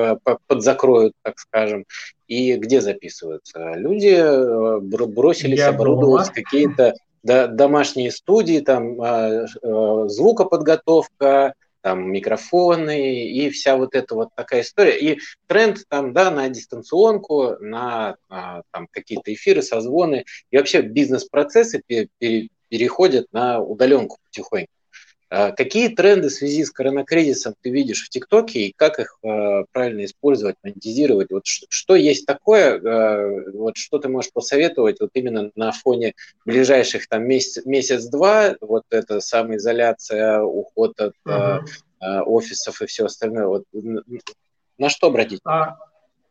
подзакроют, так скажем, и где записываются? Люди бросились Я оборудовать какие-то домашние студии, там звукоподготовка, там микрофоны и вся вот эта вот такая история. И тренд там, да, на дистанционку, на там какие-то эфиры, созвоны, и вообще бизнес-процессы переходят на удаленку потихоньку. А какие тренды в связи с коронакризисом ты видишь в ТикТоке и как их э, правильно использовать, монетизировать? Вот что есть такое, э, вот что ты можешь посоветовать вот именно на фоне ближайших там месяц, месяц-два, вот это самоизоляция, уход от э, офисов и все остальное, вот на что обратить? А,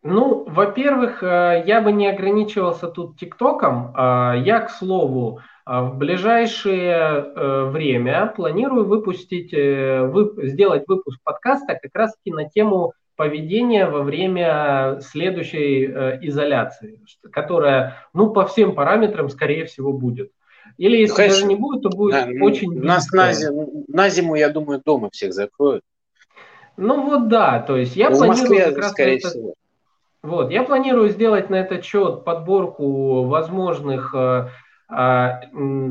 ну, во-первых, я бы не ограничивался тут ТикТоком. А я, к слову, а в ближайшее э, время планирую выпустить, э, вы, сделать выпуск подкаста как раз таки на тему поведения во время следующей э, изоляции, которая, ну, по всем параметрам, скорее всего, будет. Или если Конечно. даже не будет, то будет да, очень Нас на, зиму, на зиму, я думаю, дома всех закроют. Ну вот да, то есть я ну, планирую Москве, как раз скорее это, всего. Вот, я планирую сделать на этот счет подборку возможных а,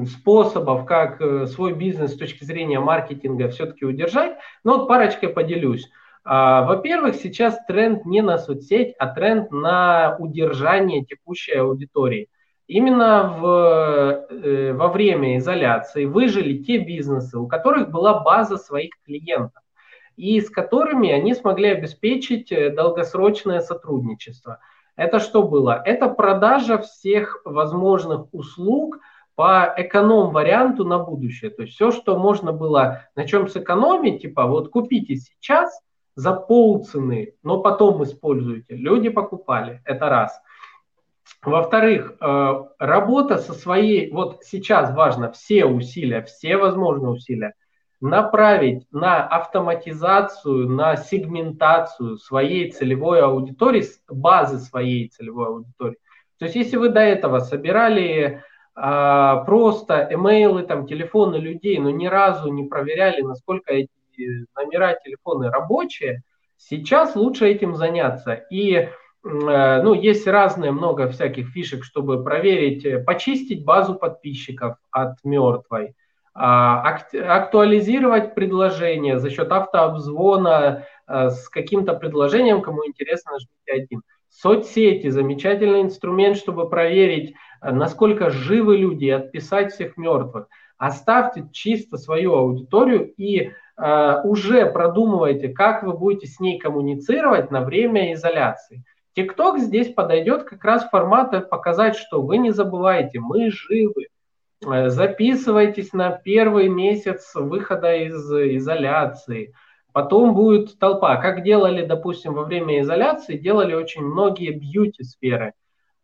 способов, как э, свой бизнес с точки зрения маркетинга все-таки удержать. Но вот парочкой поделюсь. А, во-первых, сейчас тренд не на соцсеть, а тренд на удержание текущей аудитории. Именно в, э, во время изоляции выжили те бизнесы, у которых была база своих клиентов и с которыми они смогли обеспечить э, долгосрочное сотрудничество. Это что было? Это продажа всех возможных услуг по эконом-варианту на будущее. То есть все, что можно было на чем сэкономить, типа вот купите сейчас за полцены, но потом используйте. Люди покупали, это раз. Во-вторых, э, работа со своей, вот сейчас важно все усилия, все возможные усилия – направить на автоматизацию, на сегментацию своей целевой аудитории, базы своей целевой аудитории. То есть если вы до этого собирали а, просто имейлы, там, телефоны людей, но ни разу не проверяли, насколько эти номера телефоны рабочие, сейчас лучше этим заняться. И э, ну, есть разные много всяких фишек, чтобы проверить, э, почистить базу подписчиков от мертвой, актуализировать предложение за счет автообзвона а, с каким-то предложением, кому интересно, нажмите один. Соцсети – замечательный инструмент, чтобы проверить, а, насколько живы люди, и отписать всех мертвых. Оставьте чисто свою аудиторию и э, уже продумывайте, как вы будете с ней коммуницировать на время изоляции. TikTok здесь подойдет как раз формата показать, что вы не забывайте, мы живы, Э, записывайтесь на первый месяц выхода из изоляции. Потом будет толпа. Как делали, допустим, во время изоляции, делали очень многие бьюти-сферы.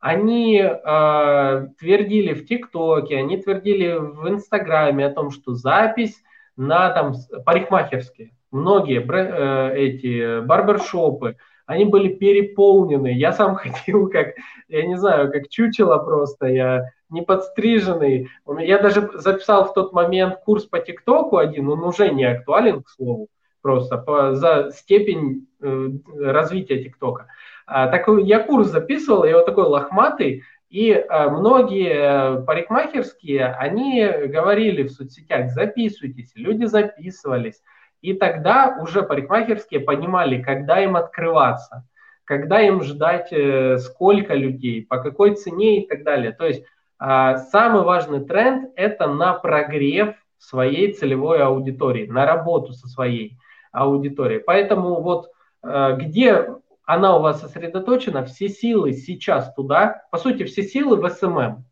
Они э, твердили в ТикТоке, они твердили в Инстаграме о том, что запись на там парикмахерские, многие э, эти барбершопы, они были переполнены. Я сам ходил как, я не знаю, как чучело просто. Я не подстриженный. Я даже записал в тот момент курс по ТикТоку один, он уже не актуален, к слову, просто по, за степень э, развития ТикТока. А, такой, я курс записывал, я вот такой лохматый, и а, многие парикмахерские, они говорили в соцсетях, записывайтесь, люди записывались. И тогда уже парикмахерские понимали, когда им открываться, когда им ждать, э, сколько людей, по какой цене и так далее. То есть а, самый важный тренд – это на прогрев своей целевой аудитории, на работу со своей аудиторией. Поэтому вот э, где она у вас сосредоточена, все силы сейчас туда, по сути, все силы в SMM.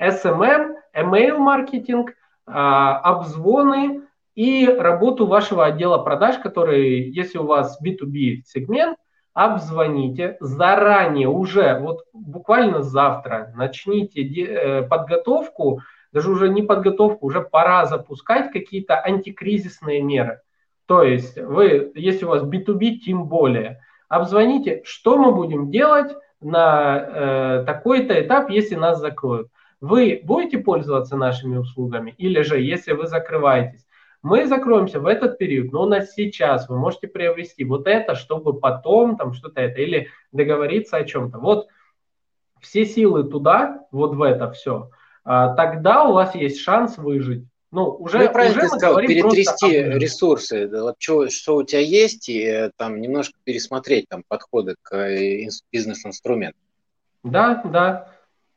SMM, email маркетинг, а, обзвоны и работу вашего отдела продаж, который, если у вас B2B сегмент, обзвоните заранее уже, вот буквально завтра начните э, подготовку, даже уже не подготовку, уже пора запускать какие-то антикризисные меры. То есть вы, если у вас B2B, тем более, обзвоните, что мы будем делать на э, такой-то этап, если нас закроют. Вы будете пользоваться нашими услугами или же, если вы закрываетесь, мы закроемся в этот период, но у нас сейчас вы можете приобрести вот это, чтобы потом там что-то это, или договориться о чем-то. Вот все силы туда, вот в это все, а, тогда у вас есть шанс выжить. Ну, уже, ну, правильно уже ты сказал, перетрясти ресурсы, вот что, что у тебя есть, и э, там немножко пересмотреть там подходы к э, бизнес-инструментам. Да, да.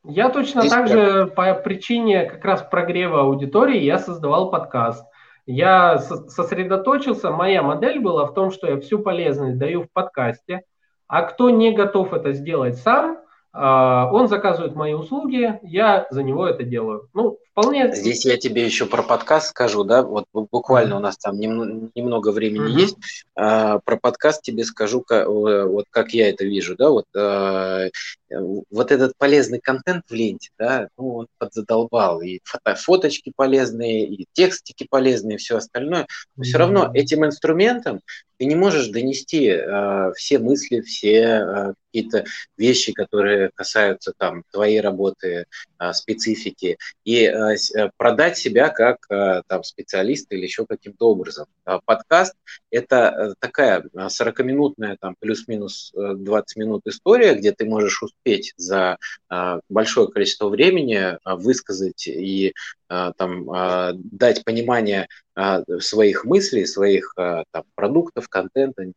Я точно Здесь так же по причине как раз прогрева аудитории я создавал подкаст. Я сосредоточился, моя модель была в том, что я всю полезность даю в подкасте, а кто не готов это сделать сам, а, он заказывает мои услуги, я за него это делаю. Ну, вполне. Здесь я тебе еще про подкаст скажу, да, вот буквально у нас там нем, немного времени mm-hmm. есть. А, про подкаст тебе скажу, как, вот как я это вижу, да, вот а, вот этот полезный контент в ленте, да, ну, он подзадолбал, и фото, фоточки полезные, и текстики полезные, и все остальное. Но mm-hmm. все равно этим инструментом ты не можешь донести э, все мысли, все э, какие-то вещи, которые касаются там твоей работы, э, специфики, и э, продать себя как э, там специалист или еще каким-то образом. Э, подкаст – это э, такая 40-минутная, там плюс-минус 20 минут история, где ты можешь успеть за э, большое количество времени э, высказать и а, там, а, дать понимание а, своих мыслей, своих там, продуктов, контента,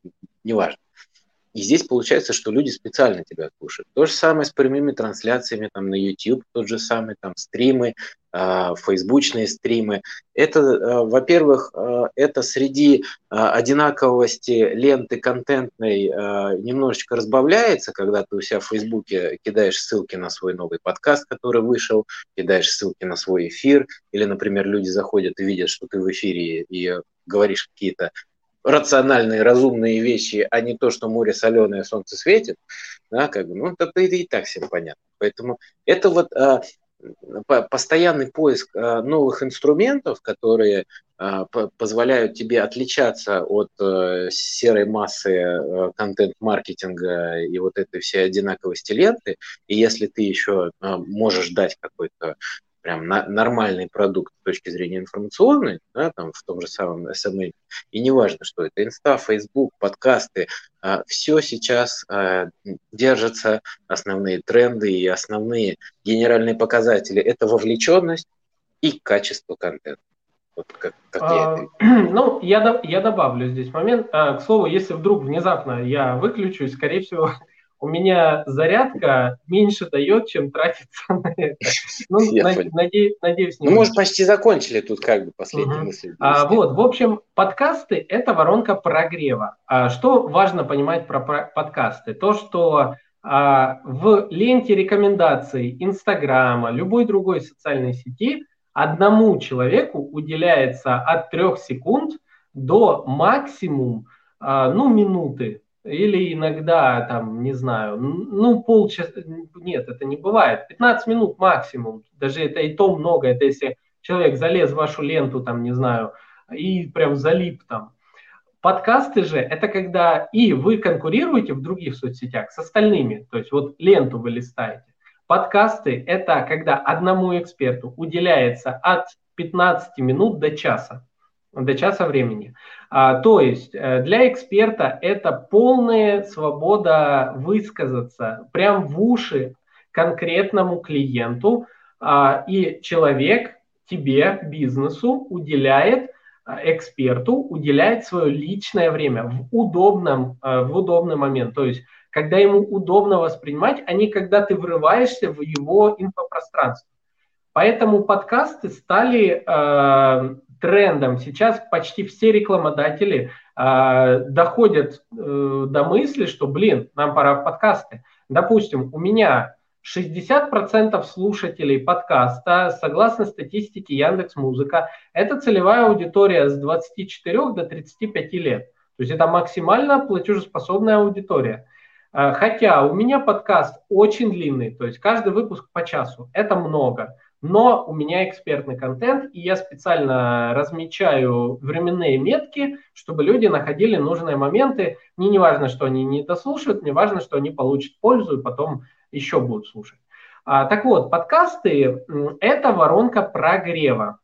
неважно. И здесь получается, что люди специально тебя слушают. То же самое с прямыми трансляциями там, на YouTube, тот же самый там стримы, э, фейсбучные стримы. Это, э, во-первых, э, это среди э, одинаковости ленты контентной э, немножечко разбавляется, когда ты у себя в Фейсбуке кидаешь ссылки на свой новый подкаст, который вышел, кидаешь ссылки на свой эфир, или, например, люди заходят и видят, что ты в эфире и говоришь какие-то рациональные, разумные вещи, а не то, что море соленое, солнце светит, да, как бы, ну, это и так всем понятно. Поэтому это вот а, постоянный поиск а, новых инструментов, которые а, позволяют тебе отличаться от а, серой массы а, контент-маркетинга и вот этой всей одинаковости ленты. И если ты еще а, можешь дать какой-то прям на, нормальный продукт с точки зрения информационной, да, там в том же самом SMM, и неважно, что это инста, Facebook, подкасты, а, все сейчас а, держатся, основные тренды и основные генеральные показатели – это вовлеченность и качество контента. Вот как, как а, я. Ну, я, я добавлю здесь момент. А, к слову, если вдруг внезапно я выключусь, скорее всего, у меня зарядка меньше дает, чем тратится на это. Ну, надеюсь, надеюсь, не Ну, может, почти закончили тут как бы последние угу. мысли. А, вот, в общем, подкасты – это воронка прогрева. А, что важно понимать про подкасты? То, что а, в ленте рекомендаций Инстаграма, любой другой социальной сети одному человеку уделяется от трех секунд до максимум, а, ну, минуты или иногда, там, не знаю, ну, полчаса, нет, это не бывает, 15 минут максимум, даже это и то много, это если человек залез в вашу ленту, там, не знаю, и прям залип там. Подкасты же это когда и вы конкурируете в других соцсетях с остальными, то есть вот ленту вы листаете. Подкасты это когда одному эксперту уделяется от 15 минут до часа до часа времени. А, то есть э, для эксперта это полная свобода высказаться прям в уши конкретному клиенту, а, и человек тебе, бизнесу, уделяет а, эксперту уделяет свое личное время в удобном, э, в удобный момент. То есть, когда ему удобно воспринимать, а не когда ты врываешься в его инфопространство. Поэтому подкасты стали э, трендом. Сейчас почти все рекламодатели э, доходят э, до мысли, что, блин, нам пора в подкасты. Допустим, у меня 60% слушателей подкаста, согласно статистике Яндекс Музыка, это целевая аудитория с 24 до 35 лет. То есть это максимально платежеспособная аудитория. А, хотя у меня подкаст очень длинный, то есть каждый выпуск по часу. Это много. Но у меня экспертный контент, и я специально размечаю временные метки, чтобы люди находили нужные моменты. Мне не важно, что они не дослушают, мне важно, что они получат пользу и потом еще будут слушать. А, так вот, подкасты – это воронка прогрева.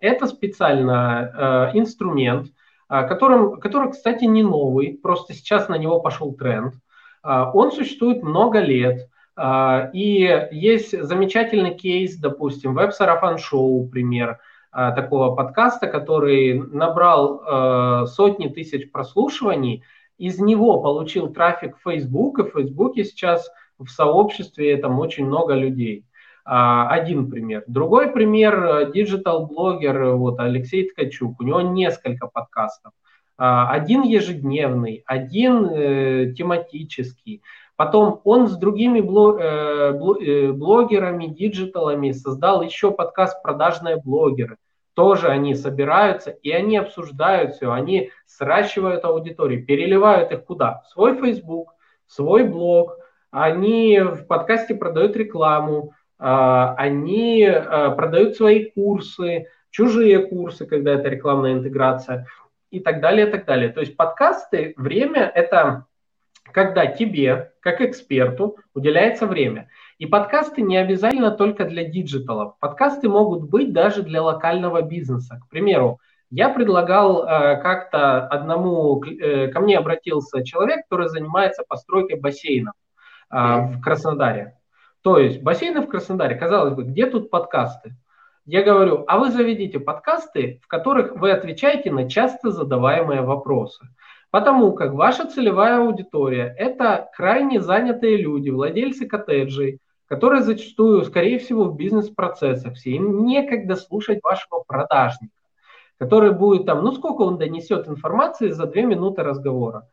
Это специально э, инструмент, э, которым, который, кстати, не новый, просто сейчас на него пошел тренд. Э, он существует много лет. Э, и есть замечательный кейс, допустим, веб-сарафан-шоу, пример э, такого подкаста, который набрал э, сотни тысяч прослушиваний, из него получил трафик в Facebook, и в Facebook сейчас в сообществе там очень много людей. А, один пример. Другой пример, диджитал-блогер вот, Алексей Ткачук, у него несколько подкастов. А, один ежедневный, один э, тематический. Потом он с другими э, э, блогерами, диджиталами создал еще подкаст «Продажные блогеры». Тоже они собираются и они обсуждают все, они сращивают аудиторию, переливают их куда? В свой Facebook, в свой блог – они в подкасте продают рекламу, а, они а, продают свои курсы, чужие курсы, когда это рекламная интеграция и так далее, и так далее. То есть подкасты, время – это когда тебе, как эксперту, уделяется время. И подкасты не обязательно только для диджиталов. Подкасты могут быть даже для локального бизнеса. К примеру, я предлагал э, как-то одному, э, ко мне обратился человек, который занимается постройкой бассейнов а, в Краснодаре. То есть бассейны в Краснодаре, казалось бы, где тут подкасты? Я говорю, а вы заведите подкасты, в которых вы отвечаете на часто задаваемые вопросы. Потому как ваша целевая аудитория – это крайне занятые люди, владельцы коттеджей, которые зачастую, скорее всего, в бизнес-процессах все. Им некогда слушать вашего продажника, который будет там, ну сколько он донесет информации за две минуты разговора.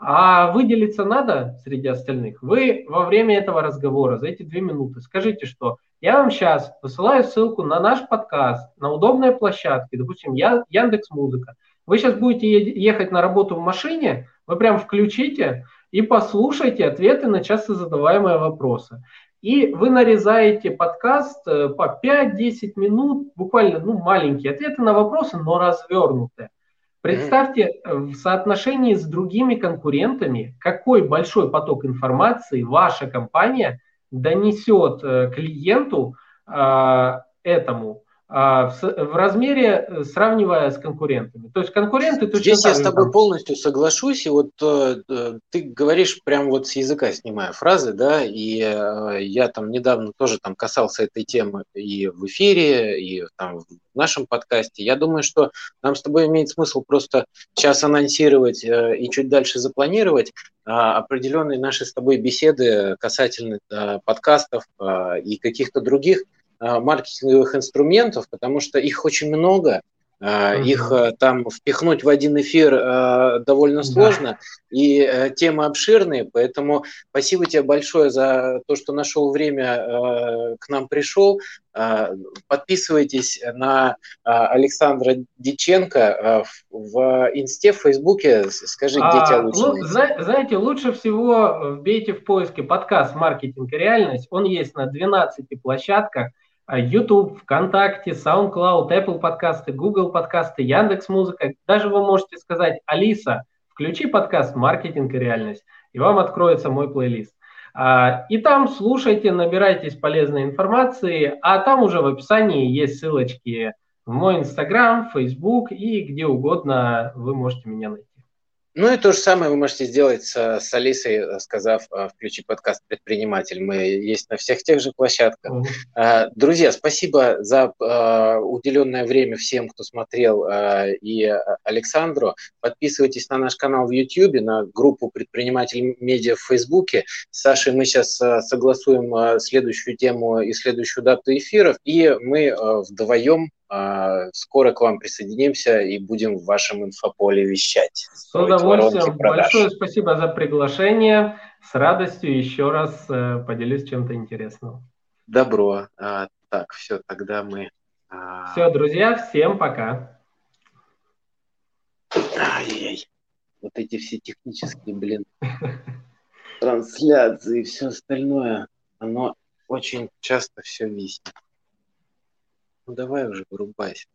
А выделиться надо среди остальных. Вы во время этого разговора, за эти две минуты, скажите, что я вам сейчас высылаю ссылку на наш подкаст, на удобные площадки, допустим, Яндекс Музыка. Вы сейчас будете ехать на работу в машине, вы прям включите и послушайте ответы на часто задаваемые вопросы. И вы нарезаете подкаст э, по 5-10 минут, буквально ну, маленькие ответы на вопросы, но развернутые. Представьте э, в соотношении с другими конкурентами, какой большой поток информации ваша компания донесет э, клиенту э, этому а, в, размере, э, сравнивая с конкурентами. То есть конкуренты точно Здесь я с тобой там... полностью соглашусь, и вот э, э, ты говоришь прям вот с языка снимая фразы, да, и э, я там недавно тоже там касался этой темы и в эфире, и там в нашем подкасте. Я думаю, что нам с тобой имеет смысл просто сейчас анонсировать э, и чуть дальше запланировать э, определенные наши с тобой беседы касательно э, подкастов э, и каких-то других маркетинговых инструментов, потому что их очень много, Uh-huh. Их э, там впихнуть в один эфир довольно сложно, да. и темы обширные, поэтому спасибо тебе большое за то, что нашел время, к нам пришел. Подписывайтесь на Александра Диченко в Инсте, в Фейсбуке. Скажи, где а, тебя лучше ну, найти? Знаете, лучше всего вбейте в поиске подкаст «Маркетинг и реальность». Он есть на 12 площадках – YouTube, ВКонтакте, SoundCloud, Apple подкасты, Google подкасты, Яндекс Музыка. Даже вы можете сказать, Алиса, включи подкаст «Маркетинг и реальность», и вам откроется мой плейлист. А, и там слушайте, набирайтесь полезной информации, а там уже в описании есть ссылочки в мой Инстаграм, Фейсбук и где угодно вы можете меня найти. Ну и то же самое вы можете сделать с, с Алисой, сказав а, «Включи подкаст «Предприниматель». Мы есть на всех тех же площадках. Mm-hmm. Друзья, спасибо за а, уделенное время всем, кто смотрел, и Александру. Подписывайтесь на наш канал в YouTube, на группу «Предприниматель медиа» в Фейсбуке. С Сашей мы сейчас согласуем следующую тему и следующую дату эфиров, и мы вдвоем скоро к вам присоединимся и будем в вашем инфополе вещать. С удовольствием. Большое спасибо за приглашение. С радостью еще раз э, поделюсь чем-то интересным. Добро. А, так, все, тогда мы... А... Все, друзья, всем пока. Ай-яй. Вот эти все технические, блин, трансляции и все остальное, оно очень часто все виснет. Ну давай уже вырубайся.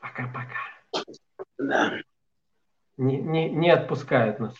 Пока-пока. Да. Не, не, не отпускает нас.